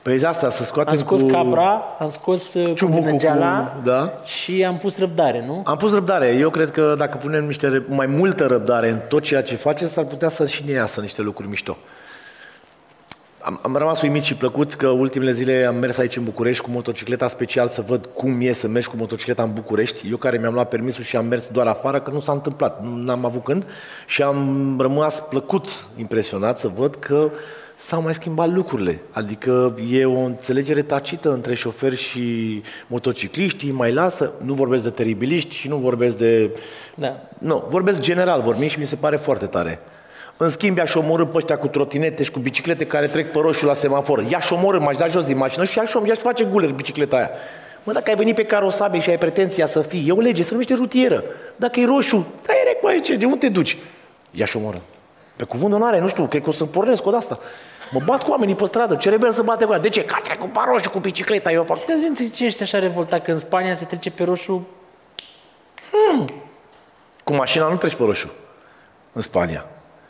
Păi de asta, să scoatem Am scos cu... capra, am scos uh, Ciubucul combinăgeala cu- da. și am pus răbdare, nu? Am pus răbdare. Eu cred că dacă punem niște, ră- mai multă răbdare în tot ceea ce face, s-ar putea să și ne iasă niște lucruri mișto. Am, am rămas uimit și plăcut că ultimele zile am mers aici în București cu motocicleta special să văd cum e să mergi cu motocicleta în București. Eu care mi-am luat permisul și am mers doar afară, că nu s-a întâmplat, nu am avut când. Și am rămas plăcut impresionat să văd că s-au mai schimbat lucrurile. Adică e o înțelegere tacită între șoferi și motocicliști, îi mai lasă, nu vorbesc de teribiliști și nu vorbesc de... Da. Nu, vorbesc general, vorbim și mi se pare foarte tare. În schimb, i-aș omorâ pe ăștia cu trotinete și cu biciclete care trec pe roșu la semafor. I-aș omorâ, m-aș da jos din mașină și i-aș, om- i-aș face guler bicicleta aia. Mă, dacă ai venit pe carosabil și ai pretenția să fii, e o lege, se numește rutieră. Dacă e roșu, dai rec, mai ce, de unde te duci? I-aș omorâ. Pe cuvânt de onoare, nu știu, cred că o să pornesc o asta. Mă bat cu oamenii pe stradă, ce rebel să bate cu ea. De ce? Că a trecut pe roșu cu bicicleta, eu fac... Ți ce ești așa revoltat că în Spania se trece pe roșu? Cu mașina nu treci pe roșu. În Spania.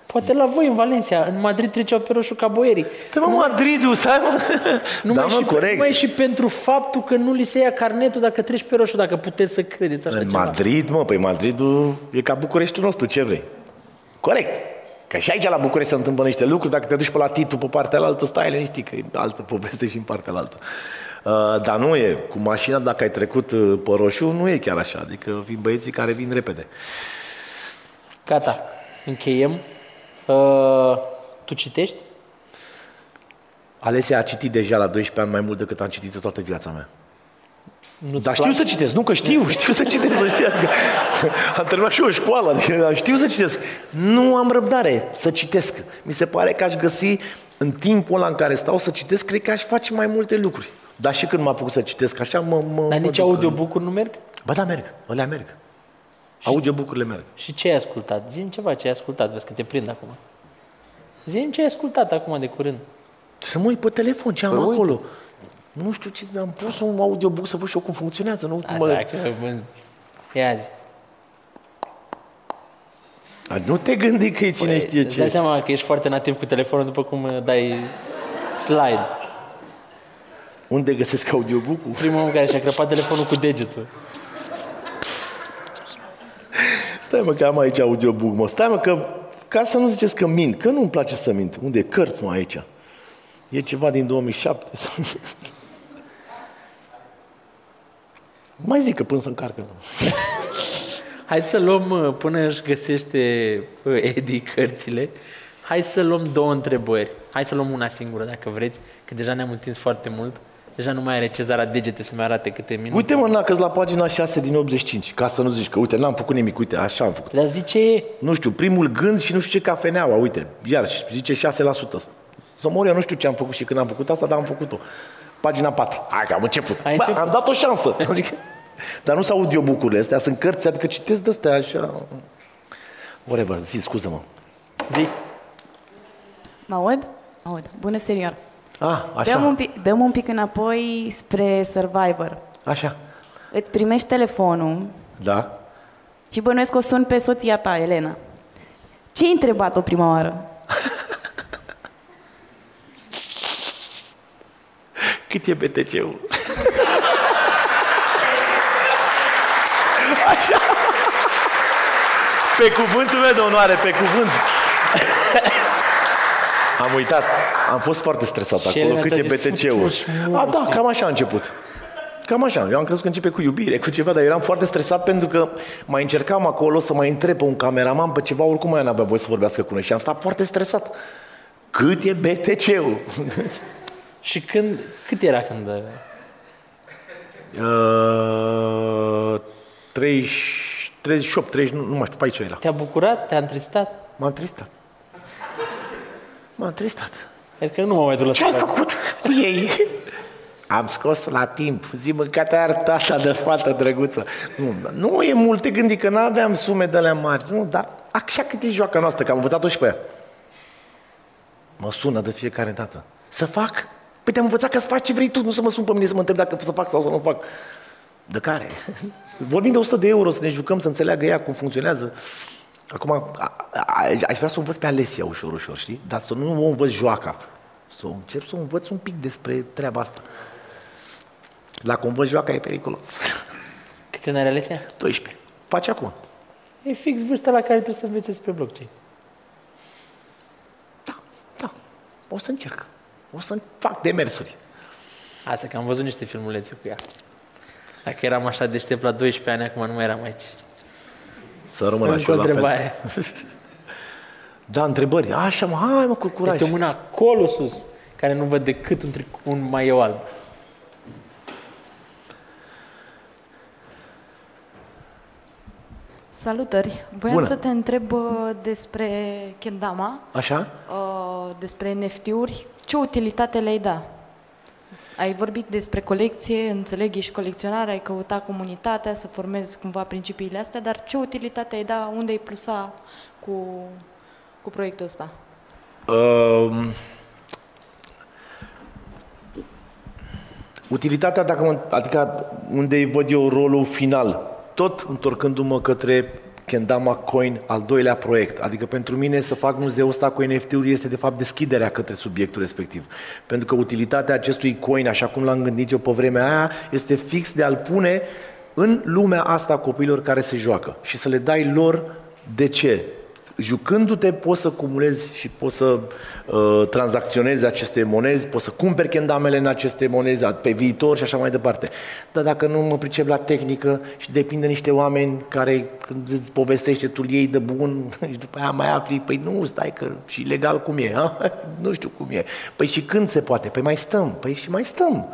Poate la voi în Valencia, în Madrid treceau pe roșu ca boierii. Stai mă, Madridul, stai mă. Numai, da, mă, și, corect. numai și pentru faptul că nu li se ia carnetul dacă treci pe roșu, dacă puteți să credeți așa În ceva. Madrid, mă, păi Madridul e ca Bucureștiul nostru, ce vrei? Corect. Că și aici la București se întâmplă niște lucruri, dacă te duci pe la Titu pe partea altă, stai liniștit, că e altă poveste și în partea altă. Uh, dar nu e, cu mașina, dacă ai trecut uh, pe roșu, nu e chiar așa, adică vin băieții care vin repede. Gata, încheiem. Uh, tu citești? Alesia a citit deja la 12 ani mai mult decât am citit toată viața mea. Nu-ți Dar știu place? să citesc, nu că știu, [laughs] știu să citesc, să știi, adică am terminat și o școală, adică știu să citesc. Nu am răbdare să citesc. Mi se pare că aș găsi în timpul ăla în care stau să citesc, cred că aș face mai multe lucruri. Dar și când m-a apucat să citesc așa, mă, mă Dar mă nici duc audiobook-uri nu merg? în- Ba da, merg, alea merg. Audiobook-urile merg. Și ce ai ascultat? Zi-mi ceva ce ai ascultat, vezi că te prind acum. Zi-mi ce ai ascultat acum de curând. Să mă uit pe telefon, ce am Păi uite. acolo. Nu știu ce, am pus un audiobook să văd și eu cum funcționează. Nu, cum Asta, mă, că, bă, ia zi. A, nu te gândi că e cine știe Îți dai ce. seama că ești foarte nativ cu telefonul după cum uh, dai slide. Unde găsesc audiobook-ul? [laughs] Primul om care și-a crăpat telefonul cu degetul. Stai mă că am aici audiobook, mă. Stai mă că, ca să nu ziceți că mint, că nu-mi place să mint. Unde e cărți, mă, aici? E ceva din 2007. [laughs] Mai zic că până să încarcă. [laughs] Hai să luăm, uh, până își găsește uh, Edi cărțile, hai să luăm două întrebări. Hai să luăm una singură, dacă vreți, că deja ne-am întins foarte mult. Deja nu mai are cezara degete să-mi arate câte minute. Uite mă, na, că la pagina 6 din 85, ca să nu zici că, uite, n-am făcut nimic, uite, așa am făcut. Dar zice, Nu știu, primul gând și nu știu ce cafeneaua, uite, iar zice 6%. Să mor eu, nu știu ce am făcut și când am făcut asta, dar am făcut-o. Pagina 4. Hai că am început. Ai Bă, început? am dat o șansă. [laughs] Adică, dar nu sunt audiobook-urile astea, sunt cărți, adică citesc de-astea așa. Whatever, zi, scuză-mă. zi, Mă aud? Mă aud. Bună serial. Ah, Dăm un, așa, pic, dăm un pic înapoi spre Survivor. așa. Îți primești telefonul Da? și bănuiesc că o sun pe soția ta, Elena. Ce ai întrebat-o prima oară? [laughs] Cât e BTC-ul? [laughs] Așa. Pe cuvântul meu de onoare, pe cuvânt. Am uitat. Am fost foarte stresat Și acolo. Elena Cât ți-a e zis, BTC-ul? "Futu-și A, morți." da, cam așa a început. Cam așa. Eu am crezut că începe cu iubire, cu ceva, dar eram foarte stresat pentru că mai încercam acolo să mai întreb pe un cameraman pe ceva, oricum mai n-avea voie să vorbească cu noi și am stat foarte stresat. Cât e BTC-ul? [laughs] și când, cât era când... uh, Uh, 30, 38, 30, nu, nu mai știu, pe aici era. Te-a bucurat? Te-a întristat? M-am tristat. M-am tristat. Hai că nu mă mai duc la Ce ai țară. făcut cu ei? [laughs] Am scos la timp. Zi, mâncate ar tata de fată drăguță. Nu, nu e mult, te gândi că nu aveam sume de alea mari. Nu, dar așa cât e joaca noastră, că am învățat-o și pe ea. Mă sună de fiecare dată. Să fac? Păi te-am învățat că să faci ce vrei tu, nu să mă sun pe mine să mă întreb dacă să fac sau să nu fac. De care? [laughs] Vorbim de 100 de euro, să ne jucăm, să înțeleagă ea cum funcționează. Acum, a, a, aș vrea să o învăț pe Alesia ușor, ușor, știi? Dar să nu o învăț joaca. Să o încep să o învăț un pic despre treaba asta. Dacă o învăț joaca, e periculos. [laughs] Câți ani are Alesia? 12. Face acum. E fix vârsta la care trebuie să înveți despre blockchain. Da, da. O să încerc. O să fac demersuri. Asta că am văzut niște filmulețe cu ea. Dacă eram așa deștept la 12 ani, acum nu mai eram aici. Să rămână Încă așa o la fel. întrebare. [laughs] Da, întrebări. Așa, mă, hai mă, cu curaj. Este o mână acolo sus, care nu văd decât un, tric- un maieu alb. Salutări! Voiam Bună. să te întreb uh, despre Kendama, Așa? uh, despre NFT-uri. Ce utilitate le-ai da? Ai vorbit despre colecție, înțeleg, ești colecționar, ai căutat comunitatea să formezi cumva principiile astea, dar ce utilitate ai da, unde ai plusa cu, cu proiectul ăsta? Um, utilitatea, dacă mă, adică unde îi văd eu rolul final, tot întorcându-mă către Kendama Coin, al doilea proiect. Adică pentru mine să fac muzeul ăsta cu NFT-uri este de fapt deschiderea către subiectul respectiv. Pentru că utilitatea acestui coin, așa cum l-am gândit eu pe vremea aia, este fix de a-l pune în lumea asta a copiilor care se joacă și să le dai lor de ce? Jucându-te poți să cumulezi și poți să uh, tranzacționezi aceste monezi, poți să cumperi kendamele în aceste monezi pe viitor și așa mai departe. Dar dacă nu mă pricep la tehnică și depind de niște oameni care când îți povestește tu ei de bun [laughs] și după aia mai afli, păi nu, stai că și legal cum e, ha? [laughs] nu știu cum e. Păi și când se poate? Păi mai stăm, păi și mai stăm.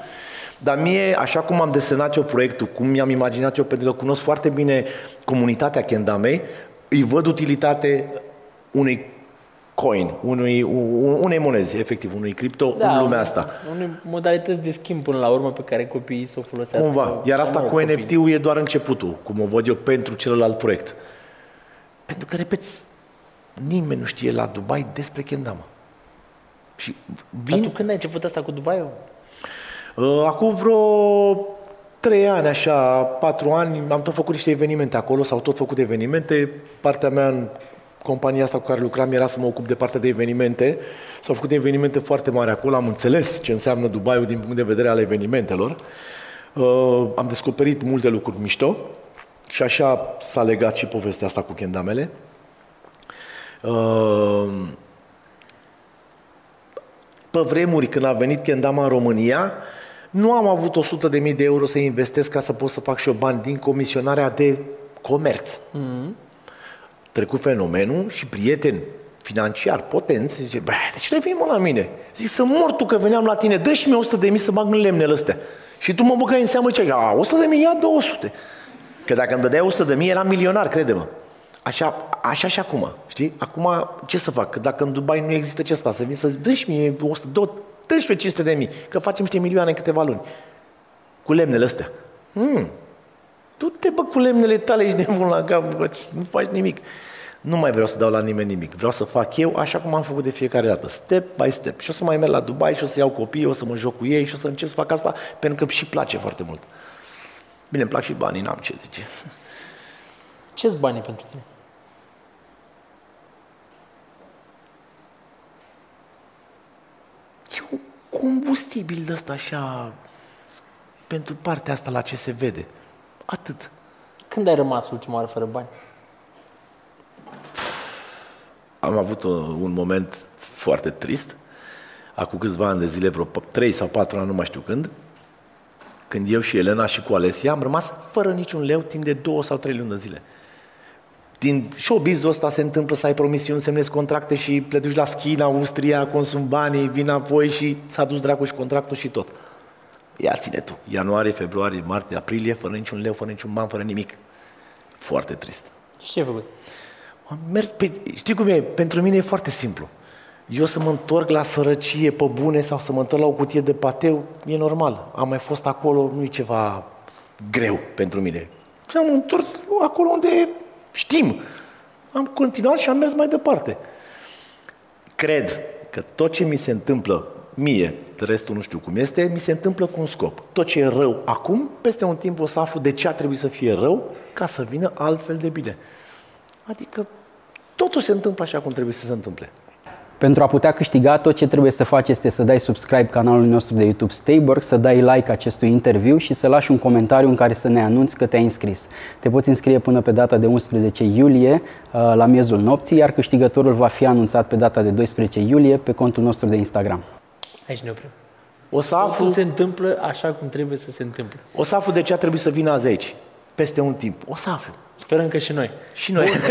Dar mie, așa cum am desenat eu proiectul, cum mi-am imaginat eu, pentru că cunosc foarte bine comunitatea Kendamei, îi văd utilitate unui coin, unui, un- unei monezi, efectiv, unui cripto da, în lumea asta. Unei modalități de schimb până la urmă pe care copiii să o folosească. Cumva. Iar asta Sau, mă cu rog, copiii. NFT-ul e doar începutul, cum o văd eu pentru celălalt proiect. Pentru că, repet, nimeni nu știe la Dubai despre Kendama. Și Dar tu vin, când ai început asta cu Dubai? Uh, Acum vreo trei ani, așa, patru ani, am tot făcut niște evenimente acolo, s-au tot făcut evenimente. Partea mea în compania asta cu care lucram era să mă ocup de partea de evenimente. S-au făcut evenimente foarte mari acolo, am înțeles ce înseamnă Dubaiul din punct de vedere al evenimentelor. Uh, am descoperit multe lucruri mișto și așa s-a legat și povestea asta cu kendamele. Uh, pe vremuri când a venit Kendama în România, nu am avut 100 de mii de euro să investesc ca să pot să fac și eu bani din comisionarea de comerț. Mm-hmm. Trecut fenomenul și prieteni financiar potenți, zice, bă, de ce nu vii mă la mine? Zic, să mor tu că veneam la tine, dă și mie 100 de mii să bag în lemnele astea. Și tu mă băgai în seamă ce, a, 100 de mii, ia 200. Că dacă îmi dădeai 100 de mii, eram milionar, crede-mă. Așa, așa și acum, știi? Acum, ce să fac? Că dacă în Dubai nu există ce să fac, să vin să dă și mie 100, dă, dă și pe 500 de mii, că facem niște milioane în câteva luni. Cu lemnele astea. Hmm. Tu te bă cu lemnele tale, ești nebun la cap, bă, nu faci nimic. Nu mai vreau să dau la nimeni nimic. Vreau să fac eu așa cum am făcut de fiecare dată, step by step. Și o să mai merg la Dubai și o să iau copii, o să mă joc cu ei și o să încep să fac asta pentru că și place foarte mult. Bine, îmi plac și banii, n-am ce zice. Ce-s banii pentru tine? E un combustibil de ăsta așa pentru partea asta la ce se vede. Atât. Când ai rămas ultima oară fără bani? Am avut uh, un moment foarte trist, acum câțiva ani de zile, vreo 3 sau 4 ani, nu mai știu când, când eu și Elena și cu Alesia am rămas fără niciun leu timp de 2 sau 3 luni de zile. Din showbiz-ul ăsta se întâmplă să ai promisiuni, semnezi contracte și le duci la schi în Austria, consum banii, vin apoi și s-a dus dracu și contractul și tot. Ia ține tu. Ianuarie, februarie, martie, aprilie, fără niciun leu, fără niciun ban, fără nimic. Foarte trist. Și ce ai făcut? Am mers pe... Știi cum e? Pentru mine e foarte simplu. Eu să mă întorc la sărăcie pe bune sau să mă întorc la o cutie de pateu, e normal. Am mai fost acolo, nu e ceva greu pentru mine. Și am întors acolo unde știm. Am continuat și am mers mai departe. Cred că tot ce mi se întâmplă mie, restul nu știu cum este, mi se întâmplă cu un scop. Tot ce e rău acum, peste un timp o să aflu de ce a trebuit să fie rău ca să vină altfel de bine. Adică totul se întâmplă așa cum trebuie să se întâmple. Pentru a putea câștiga, tot ce trebuie să faci este să dai subscribe canalului nostru de YouTube Stayborg, să dai like acestui interviu și să lași un comentariu în care să ne anunți că te-ai înscris. Te poți înscrie până pe data de 11 iulie uh, la miezul nopții, iar câștigătorul va fi anunțat pe data de 12 iulie pe contul nostru de Instagram. Aici ne oprim. O să Totul aflu, se întâmplă așa cum trebuie să se întâmple. o să aflu de ce a trebuit să vină azi aici. Peste un timp. O să aflu. Sperăm că și noi. Și noi. [laughs]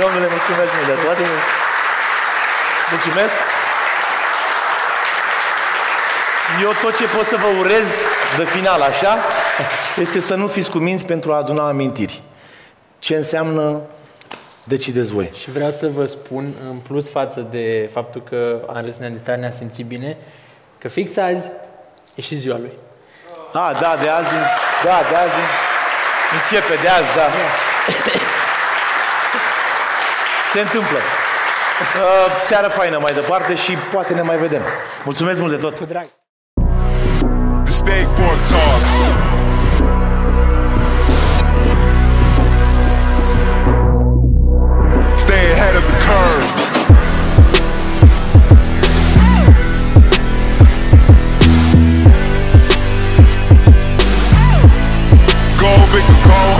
Domnule, mulțumesc mult de tot. Mulțumesc. Eu tot ce pot să vă urez de final așa este să nu fiți cuminți pentru a aduna amintiri. Ce înseamnă decideți voi. Și vreau să vă spun, în plus față de faptul că am râs, ne-am distrat, ne-am simțit bine, că fix azi e și ziua lui. Da, da, de azi, da, de azi, începe de azi, da. Se întâmplă. Uh, Seară faină mai departe și poate ne mai vedem. Mulțumesc mult de tot. Cu drag. The skateboard talks. Stay ahead of the curve. Go big or go home.